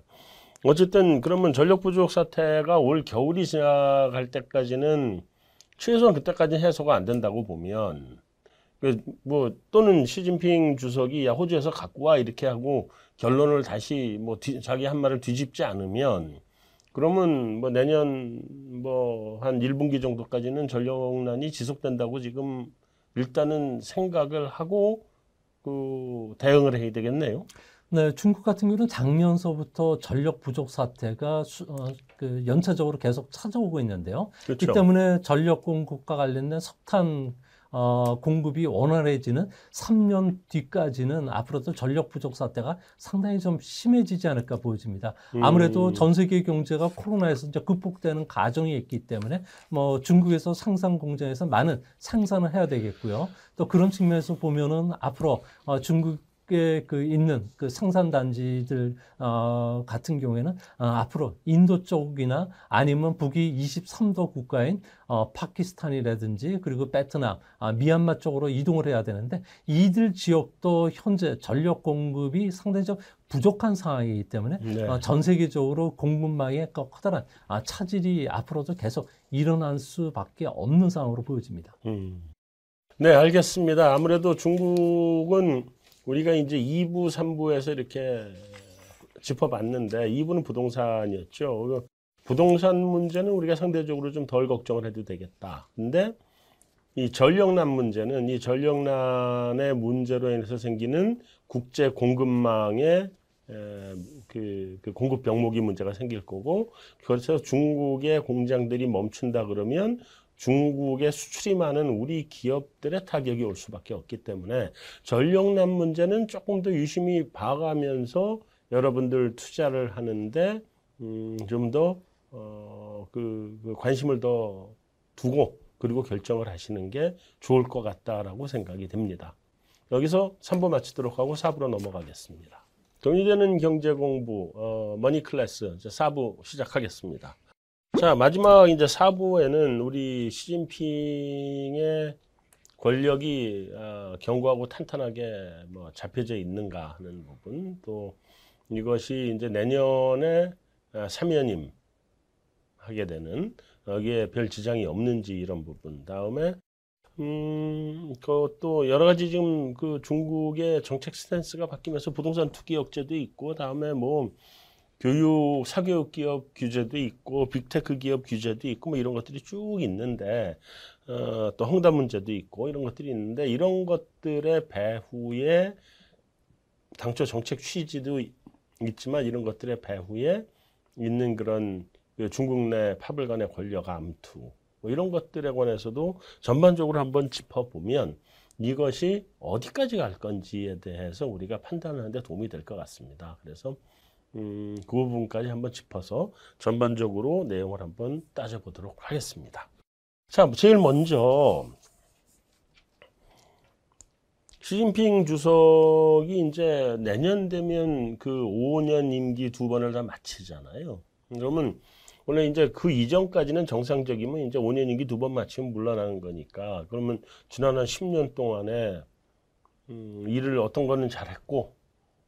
어쨌든 그러면 전력 부족 사태가 올 겨울이 지나갈 때까지는 최소한 그때까지는 해소가 안 된다고 보면 그뭐 또는 시진핑 주석이 야 호주에서 갖고 와 이렇게 하고 결론을 다시 뭐 뒤- 자기 한 말을 뒤집지 않으면 그러면 뭐 내년 뭐 한 1분기 정도까지는 전력난이 지속된다고 지금 일단은 생각을 하고 그 대응을 해야 되겠네요. 네, 중국 같은 경우는 작년서부터 전력 부족 사태가 수, 어, 그 연차적으로 계속 찾아오고 있는데요. 그렇죠. 이 때문에 전력 공급과 관련된 석탄 어, 공급이 원활해지는 3년 뒤까지는 앞으로도 전력 부족 사태가 상당히 좀 심해지지 않을까 보여집니다. 아무래도 음. 전 세계 경제가 코로나에서 이제 극복되는 과정이 있기 때문에 뭐 중국에서 상상 공장에서 많은 생산을 해야 되겠고요. 또 그런 측면에서 보면은 앞으로 어, 중국 에 그 있는 그 생산 단지들 어, 같은 경우에는 어, 앞으로 인도 쪽이나 아니면 북위 23도 국가인 어, 파키스탄이라든지 그리고 베트남, 아, 미얀마 쪽으로 이동을 해야 되는데 이들 지역도 현재 전력 공급이 좀 부족한 상황이기 때문에 네. 어, 전 세계적으로 공급망의 그 커다란 아, 차질이 앞으로도 계속 일어날 수밖에 없는 상황으로 보여집니다. 음. 네, 알겠습니다. 아무래도 중국은 우리가 이제 2부, 3부에서 이렇게 짚어봤는데 2부는 부동산이었죠. 그 부동산 문제는 우리가 상대적으로 좀 덜 걱정을 해도 되겠다. 근데 이 전력난 문제는 이 전력난의 문제로 인해서 생기는 국제 공급망의 에, 그, 그 공급 병목이 문제가 생길 거고 그래서 중국의 공장들이 멈춘다 그러면 중국의 수출이 많은 우리 기업들의 타격이 올 수밖에 없기 때문에 전력난 문제는 조금 더 유심히 봐가면서 여러분들 투자를 하는데 음, 좀더 어, 그, 그 관심을 더 두고 그리고 결정을 하시는 게 좋을 것 같다라고 생각이 됩니다. 여기서 3부 마치도록 하고 4부로 넘어가겠습니다. 돈이 되는 경제 공부 어, 머니 클래스 이제 4부 시작하겠습니다. 자 마지막 이제 4부에는 우리 시진핑의 권력이 어, 견고하고 탄탄하게 뭐 잡혀져 있는가 하는 부분 또 이것이 이제 내년에 어, 사면임 하게 되는 여기에 별 지장이 없는지 이런 부분. 다음에 음, 그것도 여러 가지 지금 그 중국의 정책 스탠스가 바뀌면서 부동산 투기 억제도 있고, 다음에 뭐 교육, 사교육 기업 규제도 있고, 빅테크 기업 규제도 있고, 뭐 이런 것들이 쭉 있는데, 어, 또 헝다 문제도 있고, 이런 것들이 있는데, 이런 것들의 배후에 당초 정책 취지도 있- 있지만, 이런 것들의 배후에 있는 그런 그 중국 내 파벌 간의 권력 암투, 뭐 이런 것들에 관해서도 전반적으로 한번 짚어보면 이것이 어디까지 갈 건지에 대해서 우리가 판단하는 데 도움이 될 것 같습니다. 그래서 음, 그 부분까지 한번 짚어서 전반적으로 내용을 한번 따져보도록 하겠습니다. 자, 제일 먼저 시진핑 주석이 이제 내년 되면 그 5년 임기 두 번을 다 마치잖아요. 그러면 원래 이제 그 이전까지는 정상적이면 이제 5년 임기 두 번 마치면 물러나는 거니까 그러면 지난 한 10년 동안에 음, 일을 어떤 거는 잘했고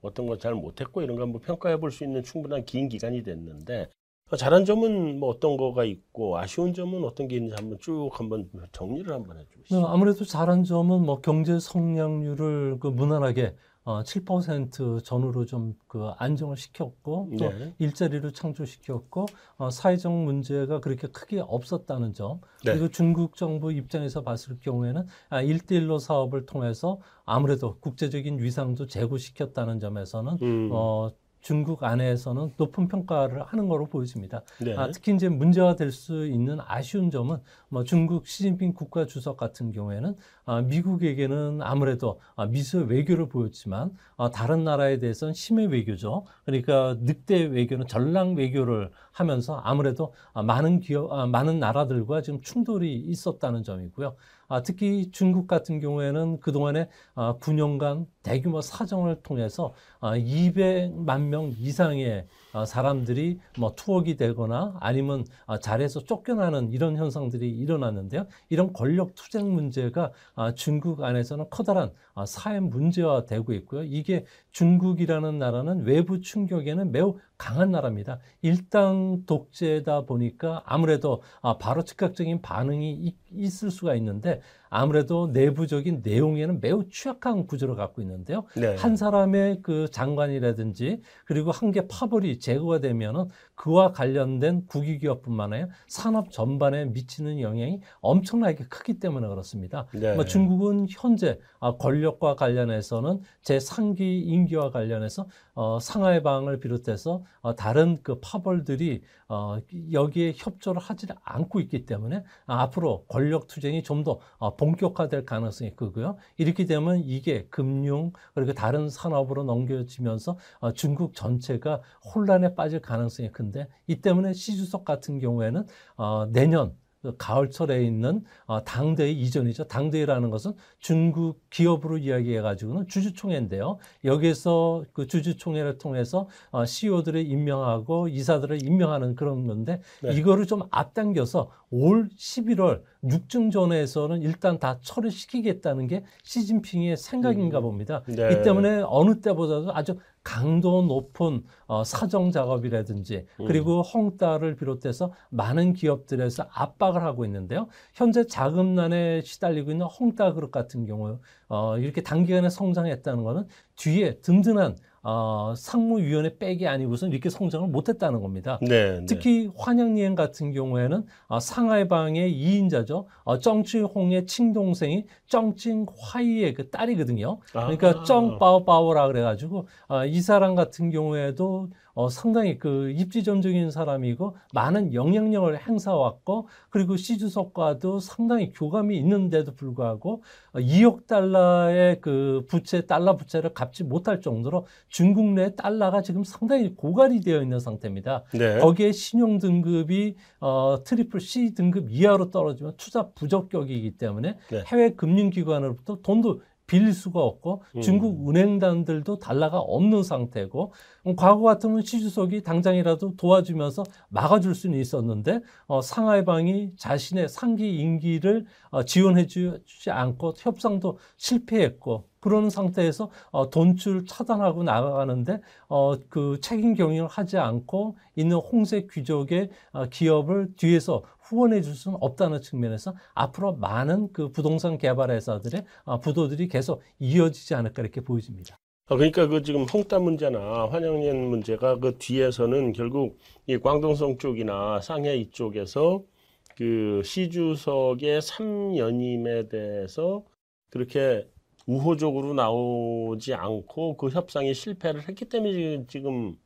어떤 거잘 못했고 이런 거 한번 평가해 볼 수 있는 충분한 긴 기간이 됐는데 어, 잘한 점은 뭐 어떤 거가 있고 아쉬운 점은 어떤 게 있는지 한번 쭉 한번 정리를 한번 해주시죠. 네, 아무래도 잘한 점은 뭐 경제 성장률을 그 무난하게 어, 7% 전후로 좀 그 안정을 시켰고 또 네. 일자리를 창출시켰고 어, 사회적 문제가 그렇게 크게 없었다는 점 네. 그리고 중국 정부 입장에서 봤을 경우에는 아, 일대일로 사업을 통해서 아무래도 국제적인 위상도 제고시켰다는 점에서는 음, 어, 중국 안에서는 높은 평가를 하는 거로 보여집니다. 네. 아, 특히 이제 문제가 될 수 있는 아쉬운 점은 뭐 중국 시진핑 국가 주석 같은 경우에는 아, 미국에게는 아무래도 아, 미소의 외교를 보였지만 아, 다른 나라에 대해서는 심의 외교죠. 그러니까 늑대 외교는 전랑 외교를 하면서 아무래도 아, 많은 기업, 아, 많은 나라들과 지금 충돌이 있었다는 점이고요. 아, 특히 중국 같은 경우에는 그동안에 아, 9년간 대규모 사정을 통해서 아, 200만 명 이상의 아, 사람들이 뭐 투옥이 되거나 아니면 아, 자리에서 쫓겨나는 이런 현상들이 일어났는데요. 이런 권력 투쟁 문제가 아, 중국 안에서는 커다란 아, 사회 문제화 되고 있고요. 이게 중국이라는 나라는 외부 충격에는 매우 강한 나라입니다. 일당 독재다 보니까 아무래도 아, 바로 즉각적인 반응이 있- 있을 수가 있는데 아무래도 내부적인 내용에는 매우 취약한 구조를 갖고 있는데요. 네. 한 사람의 그 장관이라든지 그리고 한 개 파벌이 제거가 되면은 그와 관련된 국유기업뿐만 아니라 산업 전반에 미치는 영향이 엄청나게 크기 때문에 그렇습니다. 네. 뭐 중국은 현재 아, 권력과 관련해서는 제 상기 임기와 관련해서 어, 상하이방을 비롯해서 어, 다른 그 파벌들이 어, 여기에 협조를 하지 않고 있기 때문에 아, 앞으로 권력 투쟁이 좀더 어, 본격화될 가능성이 크고요. 이렇게 되면 이게 금융 그리고 다른 산업으로 넘겨지면서 어, 중국 전체가 혼란에 빠질 가능성이 큰데 이 때문에 시 주석 같은 경우에는 어, 내년 그 가을철에 있는 어, 당대회 이전이죠. 당대회라는 것은 중국 기업으로 이야기해가지고는 주주총회인데요. 여기서 그 주주총회를 통해서 어, CEO들을 임명하고 이사들을 임명하는 그런 건데 네. 이거를 좀 앞당겨서 올 11월 육중전에서는 일단 다 처리시키겠다는 게 시진핑의 생각인가 봅니다. 네. 이 때문에 어느 때보다도 아주 강도 높은 어, 사정 작업이라든지 음. 그리고 헝다를 비롯해서 많은 기업들에서 압박을 하고 있는데요. 현재 자금난에 시달리고 있는 헝다 그룹 같은 경우 어, 이렇게 단기간에 성장했다는 것은 뒤에 든든한 어, 상무위원회 백이 아니고선 이렇게 성장을 못했다는 겁니다. 네. 네. 특히 환영리엔 같은 경우에는 어, 상하이방의 2인자죠. 어, 정치홍의 친동생이 정칭화이의 그 딸이거든요. 그러니까 아. 정빠오빠오라 그래가지고 어, 이 사람 같은 경우에도 어, 상당히 그 입지전적인 사람이고 많은 영향력을 행사해왔고 그리고 시 주석과도 상당히 교감이 있는데도 불구하고 어, 2억 달러의 그 부채 달러 부채를 갚지 못할 정도로 중국 내 달러가 지금 상당히 고갈이 되어 있는 상태입니다. 네. 거기에 신용 등급이 어, 트리플 C 등급 이하로 떨어지면 투자 부적격이기 때문에 네. 해외 금융기관으로부터 돈도 빌릴 수가 없고 음. 중국 은행단들도 달러가 없는 상태고 음, 과거 같으면 시주석이 당장이라도 도와주면서 막아줄 수는 있었는데 어, 상하이방이 자신의 상기 임기를 어, 지원해 주지 않고 협상도 실패했고 그런 상태에서 어, 돈줄 차단하고 나가는데 어, 그 책임 경영을 하지 않고 있는 홍색 귀족의 어, 기업을 뒤에서 후원해 줄 수는 없다는 측면에서 앞으로 많은 그 부동산 개발 회사들의 어, 부도들이 계속 이어지지 않을까 이렇게 보여집니다. 아, 그러니까 그 지금 홍따 문제나 환영년 문제가 그 뒤에서는 결국 이 광동성 쪽이나 상해 이쪽에서 그 시주석의 삼연임에 대해서 그렇게 우호적으로 나오지 않고 그 협상이 실패를 했기 때문에 지금-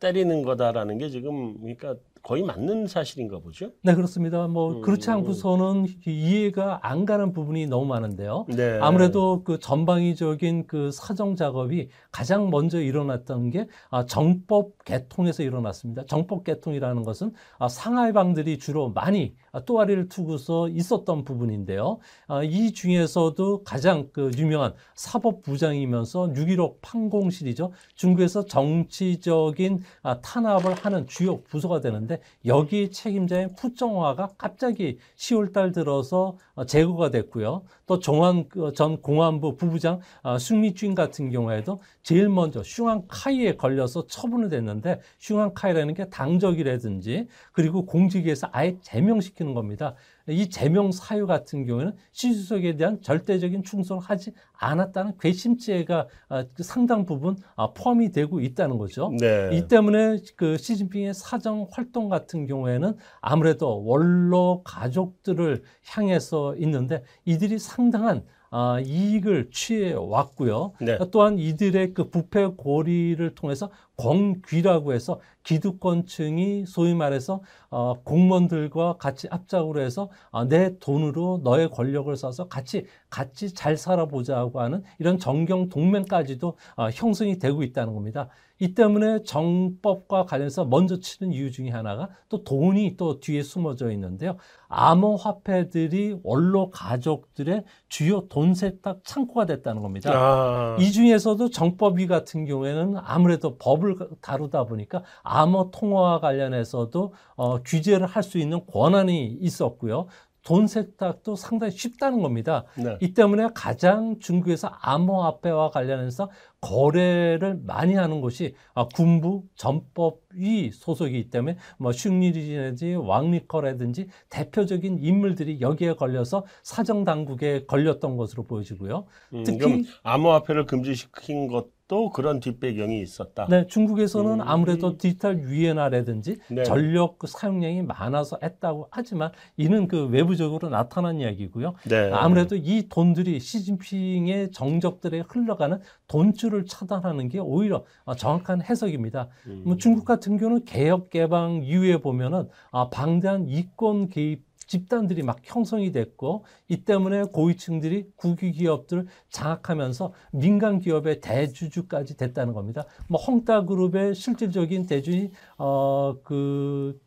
때리는 거다라는 게 지금 그러니까 거의 맞는 사실인가 보죠. 네, 그렇습니다. 뭐 음. 그렇지 않고서는 이해가 안 가는 부분이 너무 많은데요. 네. 아무래도 그 전방위적인 그 사정 작업이 가장 먼저 일어났던 게 아, 정법 개통에서 일어났습니다. 정법 개통이라는 것은 아, 상하이방들이 주로 많이 아, 또아리를 투고서 있었던 부분인데요. 아, 이 중에서도 가장 그 유명한 사법부장이면서 6.15 판공실이죠. 중국에서 정치적인 아, 탄압을 하는 주요 부서가 되는데 있는데 여기 책임자인 푸정화가 갑자기 10월달 들어서 어, 제거가 됐고요. 또 정환 그전 공안부 부부장 어, 숭리쥔 같은 경우에도 제일 먼저 슝안카이에 걸려서 처분을 됐는데 슝안카이라는 게 당적이라든지 그리고 공직에서 아예 제명시키는 겁니다. 이 제명 사유 같은 경우에는 시주석에 대한 절대적인 충성을 하지 않았다는 괘씸죄가 아, 그 상당 부분 아, 포함이 되고 있다는 거죠. 네. 이 때문에 그 시진핑의 사정 활동 같은 경우에는 아무래도 원로 가족들을 향해서 있는데 이들이 상당한 아, 이익을 취해 왔고요. 네. 또한 이들의 그 부패 고리를 통해서 공귀라고 해서 기득권층이 소위 말해서 어, 공무원들과 같이 합작으로 해서 어, 내 돈으로 너의 권력을 써서 같이 같이 잘 살아보자고 하는 이런 정경 동맹까지도 어, 형성이 되고 있다는 겁니다. 이 때문에 정법과 관련해서 먼저 치는 이유 중에 하나가 또 돈이 또 뒤에 숨어져 있는데요. 암호화폐들이 원로 가족들의 주요 돈 세탁 창고가 됐다는 겁니다. 아, 이 중에서도 정법위 같은 경우에는 아무래도 법을 다루다 보니까 암호 통화와 관련해서도 어, 규제를 할 수 있는 권한이 있었고요. 돈 세탁도 상당히 쉽다는 겁니다. 네. 이 때문에 가장 중국에서 암호화폐와 관련해서 거래를 많이 하는 곳이 아, 군부 전법위 소속이기 때문에 뭐 슝리리라든지 왕리커라든지 대표적인 인물들이 여기에 걸려서 사정 당국에 걸렸던 것으로 보여지고요. 음, 특히- 암호화폐를 금지시킨 것 도 그런 뒷배경이 있었다. 네, 중국에서는 음. 아무래도 디지털 유엔화라든지 네. 전력 그 사용량이 많아서 했다고 하지만 이는 그 외부적으로 나타난 이야기고요. 네. 아무래도 이 돈들이 시진핑의 정적들에 흘러가는 돈줄을 차단하는 게 오히려 어, 정확한 해석입니다. 음. 뭐 중국 같은 경우는 개혁 개방 이후에 보면은 아, 방대한 이권 개입 집단들이 막 형성이 됐고 이 때문에 고위층들이 국유 기업들을 장악하면서 민간 기업의 대주주까지 됐다는 겁니다. 뭐 헝다 그룹의 실질적인 대주이 어그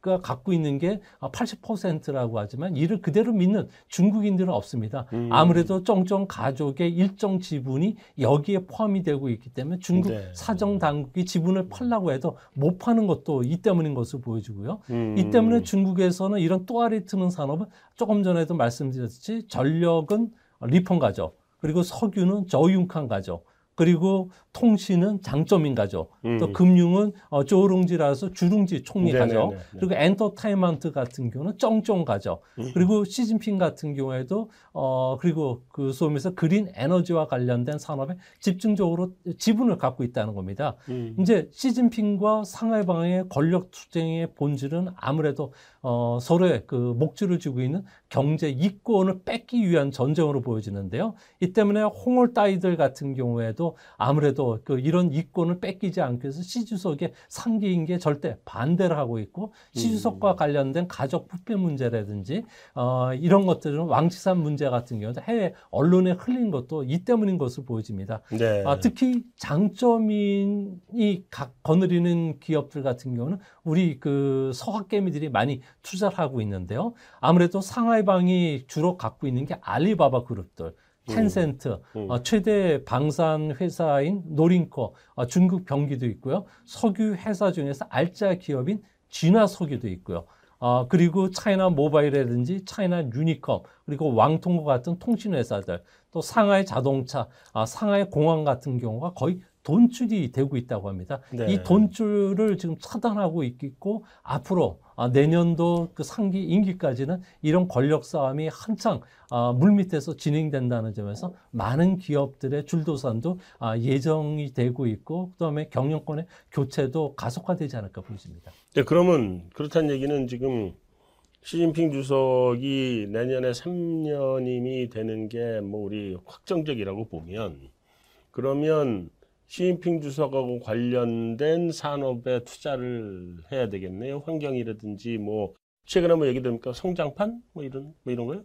가 갖고 있는 게 80%라고 하지만 이를 그대로 믿는 중국인들은 없습니다. 음. 아무래도 쩡쩡 가족의 일정 지분이 여기에 포함이 되고 있기 때문에 중국 네. 사정 당국이 지분을 팔라고 해도 못 파는 것도 이 때문인 것으로 보여지고요. 음. 이 때문에 중국에서는 이런 또아리 트는 산업은 조금 전에도 말씀드렸듯이 전력은 리펀 가죠. 그리고 석유는 저융칸 가죠. 그리고 통신은 장점인 가죠. 또 음. 금융은 어, 조롱지라서 주룽지 총리 네네네. 가죠. 네. 그리고 엔터테인먼트 같은 경우는 쩡쩡 가죠. 음. 그리고 시진핑 같은 경우에도 어 그리고 그 소위에서 그린 에너지와 관련된 산업에 집중적으로 지분을 갖고 있다는 겁니다. 음. 이제 시진핑과 상하이방의 권력 투쟁의 본질은 아무래도 어, 서로의 그 목줄을 쥐고 있는 경제 이권을 뺏기 위한 전쟁으로 보여지는데요. 이 때문에 홍올 따위들 같은 경우에도 아무래도 그 이런 이권을 뺏기지 않기 위해서 시주석의 상기인 게 절대 반대를 하고 있고 시주석과 관련된 가족 부패 문제라든지 어, 이런 것들은 왕치산 문제 같은 경우도 해외 언론에 흘린 것도 이 때문인 것으로 보여집니다. 네. 아, 특히 장점인이 각 거느리는 기업들 같은 경우는 우리 그 서학개미들이 많이 투자를 하고 있는데요. 아무래도 상하이방이 주로 갖고 있는 게 알리바바 그룹들. 텐센트, 음. 어, 최대 방산 회사인 노린코, 어, 중국 병기도 있고요. 석유 회사 중에서 알짜 기업인 진화 석유도 있고요. 어, 그리고 차이나 모바일이라든지 차이나 유니컴, 그리고 왕통과 같은 통신 회사들, 또 상하이 자동차, 아, 상하이 공항 같은 경우가 거의 돈줄이 되고 있다고 합니다. 네. 이 돈줄을 지금 차단하고 있고 앞으로 아, 내년도 그 3기 임기까지는 이런 권력 싸움이 한창 아, 물밑에서 진행된다는 점에서 많은 기업들의 줄도산도 아, 예정이 되고 있고 그다음에 경영권의 교체도 가속화되지 않을까 보여집니다. 네, 그러면 그렇다는 얘기는 지금 시진핑 주석이 내년에 3년임이 되는 게 뭐 우리 확정적이라고 보면 그러면 시진핑 주석하고 관련된 산업에 투자를 해야 되겠네요. 환경이라든지 뭐 최근에 뭐 얘기 됩니까? 성장판 뭐 이런 뭐 이런 거요?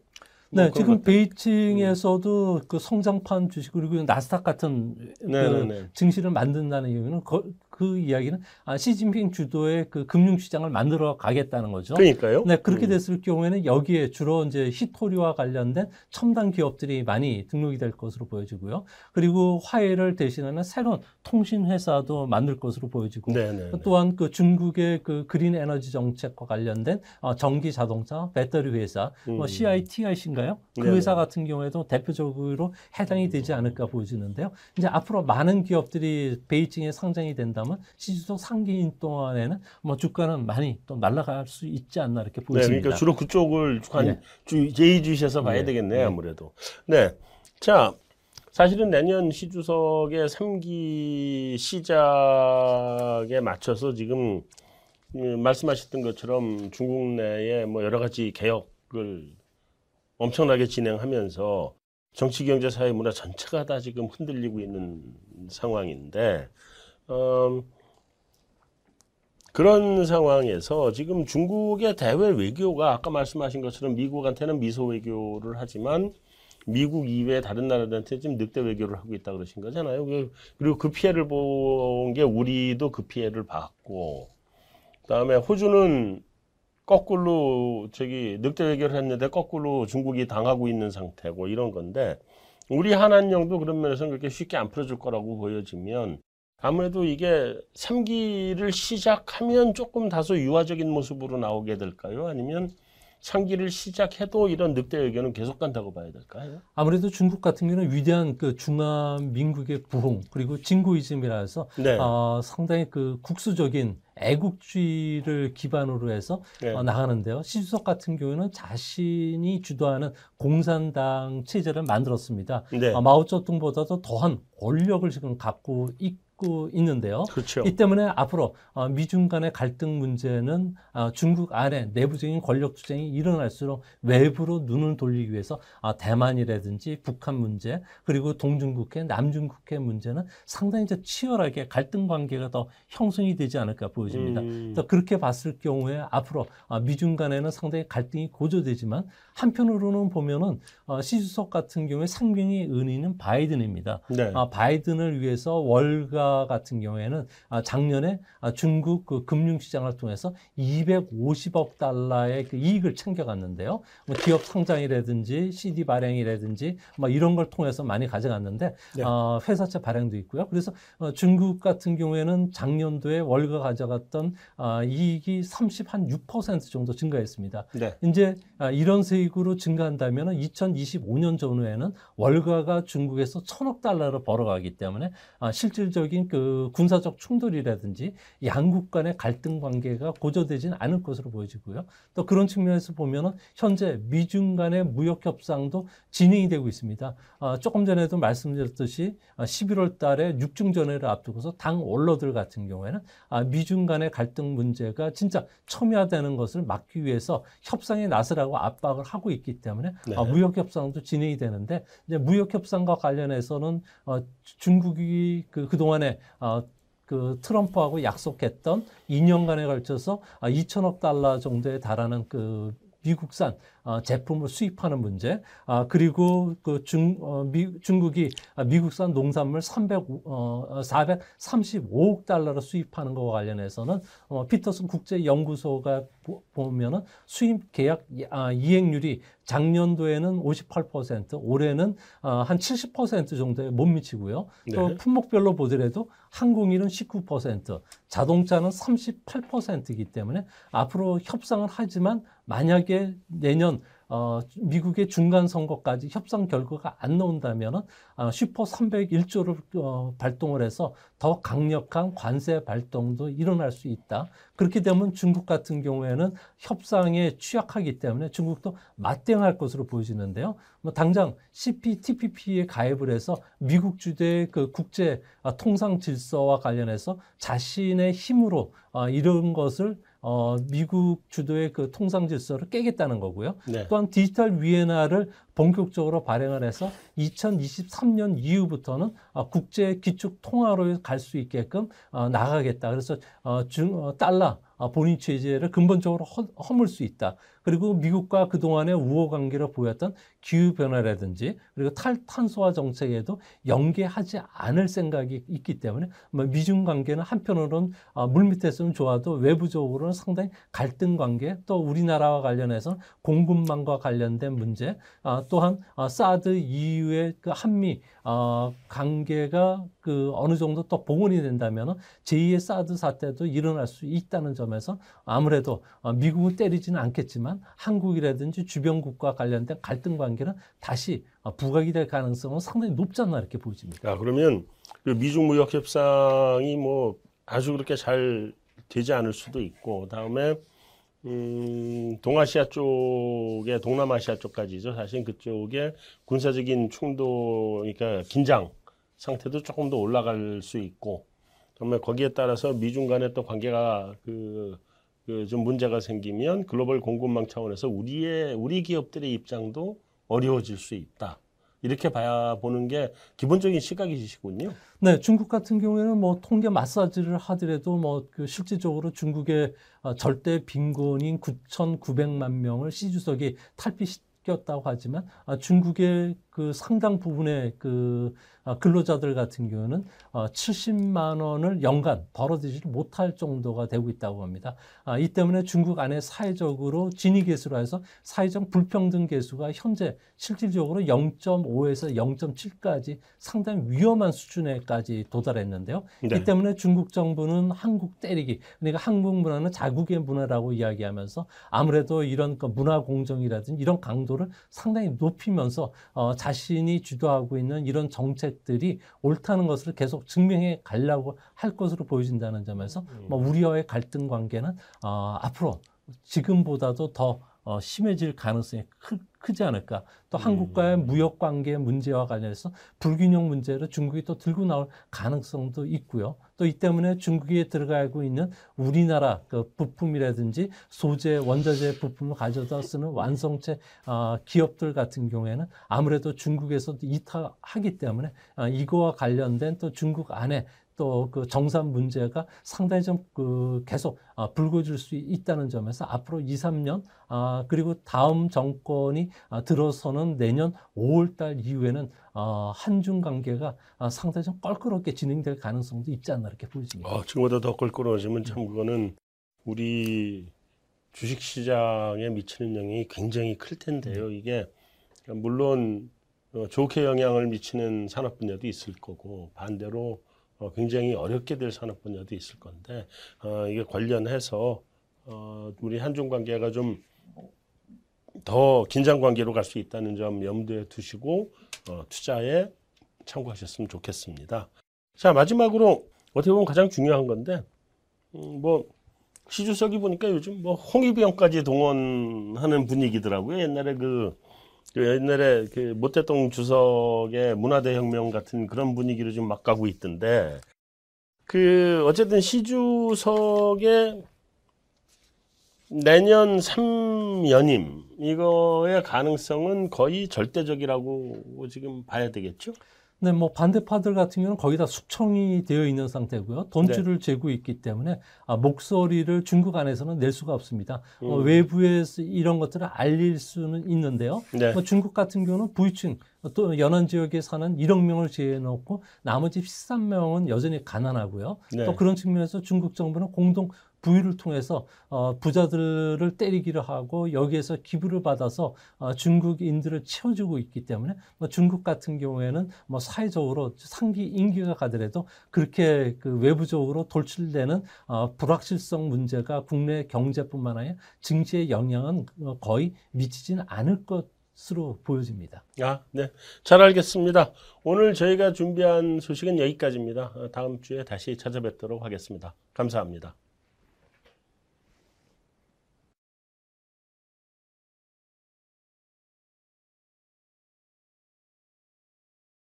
네, 뭐 그런 지금 것들? 베이징에서도 그 성장판 주식 그리고 나스닥 같은 그 네네네. 증시를 만든다는 이유는 거- 그 이야기는 아, 시진핑 주도의 그 금융시장을 만들어 가겠다는 거죠. 그러니까요. 네, 그렇게 음. 됐을 경우에는 여기에 주로 이제 히토리와 관련된 첨단 기업들이 많이 등록이 될 것으로 보여지고요. 그리고 화해를 대신하는 새로운 통신 회사도 만들 것으로 보여지고 네네. 또한 그 중국의 그 그린 에너지 정책과 관련된 어, 전기 자동차 배터리 회사 뭐 음. CITIC인가요? 그 네네. 회사 같은 경우에도 대표적으로 해당이 되지 않을까 보여지는데요. 이제 앞으로 많은 기업들이 베이징에 상장이 된다 면 시주석 상기인 동안에는 뭐 주가는 많이 또 날아갈 수 있지 않나 이렇게 네, 보입니다. 그러니까 주로 그쪽을 관, 네. 주, 예의주시해서 봐야 네. 되겠네요, 네. 아무래도. 네. 자, 사실은 내년 시주석의 3기 시작에 맞춰서 지금 음, 말씀하셨던 것처럼 중국 내에 뭐 여러 가지 개혁을 엄청나게 진행하면서 정치, 경제, 사회, 문화 전체가 다 지금 흔들리고 있는 상황인데, 음, 그런 상황에서 지금 중국의 대외 외교가 아까 말씀하신 것처럼 미국한테는 미소 외교를 하지만 미국 이외 다른 나라들한테 지금 늑대 외교를 하고 있다 그러신 거잖아요. 그- 그리고 그 피해를 본 게 우리도 그 피해를 봤고, 그다음에 호주는 거꾸로 저기 늑대 외교를 했는데 거꾸로 중국이 당하고 있는 상태고 이런 건데 우리 한한령도 그런 면에서는 그렇게 쉽게 안 풀어줄 거라고 보여지면 아무래도 이게 3기를 시작하면 조금 다소 유화적인 모습으로 나오게 될까요? 아니면 3기를 시작해도 이런 늑대 외교는 계속 간다고 봐야 될까요? 아무래도 중국 같은 경우는 위대한 그 중화민국의 부흥 그리고 진고이즘이라 해서 네. 어, 상당히 그 국수적인 애국주의를 기반으로 해서 네. 어, 나가는데요. 시주석 같은 경우는 자신이 주도하는 공산당 체제를 만들었습니다. 네. 어, 마오쩌둥보다도 더한 권력을 지금 갖고 있 고 있는데요. 그렇죠. 이 때문에 앞으로 어, 미중 간의 갈등 문제는 어, 중국 안에 내부적인 권력 투쟁이 일어날수록 외부로 눈을 돌리기 위해서 아, 대만이라든지 북한 문제 그리고 동중국해, 남중국해 문제는 상당히 이제 치열하게 갈등 관계가 더 형성이 되지 않을까 보여집니다. 음, 그렇게 봤을 경우에 앞으로 아, 미중 간에는 상당히 갈등이 고조되지만 한편으로는 보면은 어, 시주석 같은 경우에 상병의 은인은 바이든입니다. 네. 아, 바이든을 위해서 월가 같은 경우에는 아, 작년에 아, 중국 그 금융시장을 통해서 250억 달러의 그 이익을 챙겨갔는데요. 뭐 기업 상장이라든지 CD 발행이라든지 뭐 이런 걸 통해서 많이 가져갔는데 네. 어, 회사채 발행도 있고요. 그래서 어, 중국 같은 경우에는 작년도에 월가 가져갔던 아, 이익이 30한6% 정도 증가했습니다. 네. 이제 아, 이런 세익으로 증가한다면 2025년 전후에는 월가가 중국에서 천억 달러를 벌어가기 때문에 아, 실질적인 그 군사적 충돌이라든지 양국 간의 갈등 관계가 고조되지는 않을 것으로 보여지고요. 또 그런 측면에서 보면은 현재 미중 간의 무역 협상도 진행이 되고 있습니다. 아, 조금 전에도 말씀드렸듯이 아, 11월 달에 육중전회를 앞두고서 당 원로들 같은 경우에는 아, 미중 간의 갈등 문제가 진짜 첨예화되는 것을 막기 위해서 협상에 나서라고 압박을 하고 있기 때문에 네. 아, 무역 협상도 진행이 되는데 이제 무역 협상과 관련해서는 어, 중국이 그 그동안에 어, 그 트럼프하고 약속했던 2년간에 걸쳐서 아, 2천억 달러 정도에 달하는 그 미국산 어, 제품을 수입하는 문제, 아, 그리고 그 중, 어, 미, 중국이 아, 미국산 농산물 300, 어, 435억 달러를 수입하는 것과 관련해서는 어, 피터슨 국제연구소가 보, 보면은 수입 계약 아, 이행률이 작년도에는 58%, 올해는 어, 한70% 정도에 못 미치고요. 또 네. 품목별로 보더라도 항공일은 19%, 자동차는 38%이기 때문에 앞으로 협상을 하지만 만약에 내년 어, 미국의 중간 선거까지 협상 결과가 안 나온다면은 어, 슈퍼 301조를 어, 발동을 해서 더 강력한 관세 발동도 일어날 수 있다. 그렇게 되면 중국 같은 경우에는 협상에 취약하기 때문에 중국도 맞대응할 것으로 보여지는데요. 뭐 당장 CPTPP에 가입을 해서 미국 주도의 그 국제 아, 통상 질서와 관련해서 자신의 힘으로 아, 이런 것을 어, 미국 주도의 그 통상 질서를 깨겠다는 거고요. 네. 또한 디지털 위엔화를 본격적으로 발행을 해서 2023년 이후부터는 어, 국제 기축 통화로 갈 수 있게끔 어, 나가겠다. 그래서 어, 중 어, 달러 어, 본인 체제를 근본적으로 허, 허물 수 있다. 그리고 미국과 그동안의 우호 관계로 보였던 기후 변화라든지 그리고 탈탄소화 정책에도 연계하지 않을 생각이 있기 때문에 뭐 미중 관계는 한편으로는 어, 물밑에서는 좋아도 외부적으로는 상당히 갈등 관계 또 우리나라와 관련해서 공급망과 관련된 문제 어, 또한 어, 사드 이후의 그 한미 어, 관계가 그 어느 정도 또 복원이 된다면 제2의 사드 사태도 일어날 수 있다는 점에서 아무래도 어, 미국을 때리지는 않겠지만 한국이라든지 주변국과 관련된 갈등 관계는 다시 어, 부각이 될 가능성은 상당히 않나 이렇게 보여집니다. 야, 그러면 그 미중 무역 협상이 뭐 아주 그렇게 잘 되지 않을 수도 있고 다음에 음, 동아시아 쪽에 동남아시아 쪽까지죠. 사실 그쪽에 군사적인 충돌, 그러니까 긴장 상태도 조금 더 올라갈 수 있고, 그다음에 거기에 따라서 미중 간의 또 관계가 그, 그 좀 문제가 생기면 글로벌 공급망 차원에서 우리의 우리 기업들의 입장도 어려워질 수 있다. 이렇게 봐야 보는 게 기본적인 시각이시군요. 네, 중국 같은 경우에는 뭐 통계 마사지를 하더라도 뭐 그 실질적으로 중국의 어, 절대 빈곤인 9,900만 명을 시 주석이 탈피시 켰다고 하지만 아, 중국의 그 상당 부분의 그 아, 근로자들 같은 경우는 어, 70만 원을 연간 벌어들이지 못할 정도가 되고 있다고 합니다. 아, 이 때문에 중국 안에 사회적으로 진위 계수로 해서 사회적 불평등 계수가 현재 실질적으로 0.5에서 0.7까지 상당히 위험한 수준에까지 도달했는데요. 네. 이 때문에 중국 정부는 한국 때리기, 그러니까 한국 문화는 자국의 문화라고 이야기하면서 아무래도 이런 그 문화 공정이라든지 이런 강도를 상당히 높이면서 어, 자신이 주도하고 있는 이런 정책들이 옳다는 것을 계속 증명해 가려고 할 것으로 보여진다는 점에서 뭐 우리와의 갈등 관계는 어, 앞으로 지금보다도 더 어, 심해질 가능성이 크, 크지 않을까. 또 한국과의 무역 관계 문제와 관련해서 불균형 문제를 중국이 또 들고 나올 가능성도 있고요. 또 이 때문에 중국에 들어가고 있는 우리나라 그 부품이라든지 소재, 원자재 부품을 가져다 쓰는 완성체 어, 기업들 같은 경우에는 아무래도 중국에서 이탈하기 때문에 어, 이거와 관련된 또 중국 안에 또 그 정산 문제가 상당히 좀 그 계속 어, 불거질 수 있다는 점에서 앞으로 2, 3년 아 그리고 다음 정권이 아, 들어서는 내년 5월 달 이후에는 어, 한중 관계가 아, 상당히 좀 껄끄럽게 진행될 가능성도 있지 않나 이렇게 보여집니다. 어, 지금보다 더 껄끄러워지면 참 그거는 우리 주식 시장에 미치는 영향이 굉장히 클 텐데요. 이게 물론 어, 좋게 영향을 미치는 산업 분야도 있을 거고 반대로 어, 굉장히 어렵게 될 산업 분야도 있을 건데 어, 이게 관련해서 어, 우리 한중 관계가 좀 더 긴장 관계로 갈 수 있다는 점 염두에 두시고 어, 투자에 참고하셨으면 좋겠습니다. 자 마지막으로 어떻게 보면 가장 중요한 건데 음, 뭐 시주석이 보니까 요즘 뭐 홍위병까지 동원하는 분위기더라고요. 옛날에 그, 그 옛날에 그 모태동 주석의 문화대혁명 같은 그런 분위기를 좀막 가고 있던데 그 어쨌든 시주석의 내년 3연임 이거의 가능성은 거의 절대적이라고 지금 봐야 되겠죠? 네, 뭐 반대파들 같은 경우는 거의 다 숙청이 되어 있는 상태고요. 돈줄을 재고 있기 때문에 아, 목소리를 중국 안에서는 낼 수가 없습니다. 어, 음. 외부에서 이런 것들을 알릴 수는 있는데요. 네. 뭐 중국 같은 경우는 부유층 또 연안 지역에 사는 1억 명을 제외해 놓고 나머지 13명은 여전히 가난하고요. 네. 또 그런 측면에서 중국 정부는 공동 부유를 통해서 어, 부자들을 때리기를 하고 여기에서 기부를 받아서 어, 중국인들을 채워주고 있기 때문에 뭐 중국 같은 경우에는 뭐 사회적으로 상기 임기가 가더라도 그렇게 그 외부적으로 돌출되는 어, 불확실성 문제가 국내 경제뿐만 아니라 증시에 영향은 어, 거의 미치지는 않을 것 으로 보여집니다. 아, 네. 잘 알겠습니다. 오늘 저희가 준비한 소식은 여기까지입니다. 어, 다음 주에 다시 찾아뵙도록 하겠습니다. 감사합니다.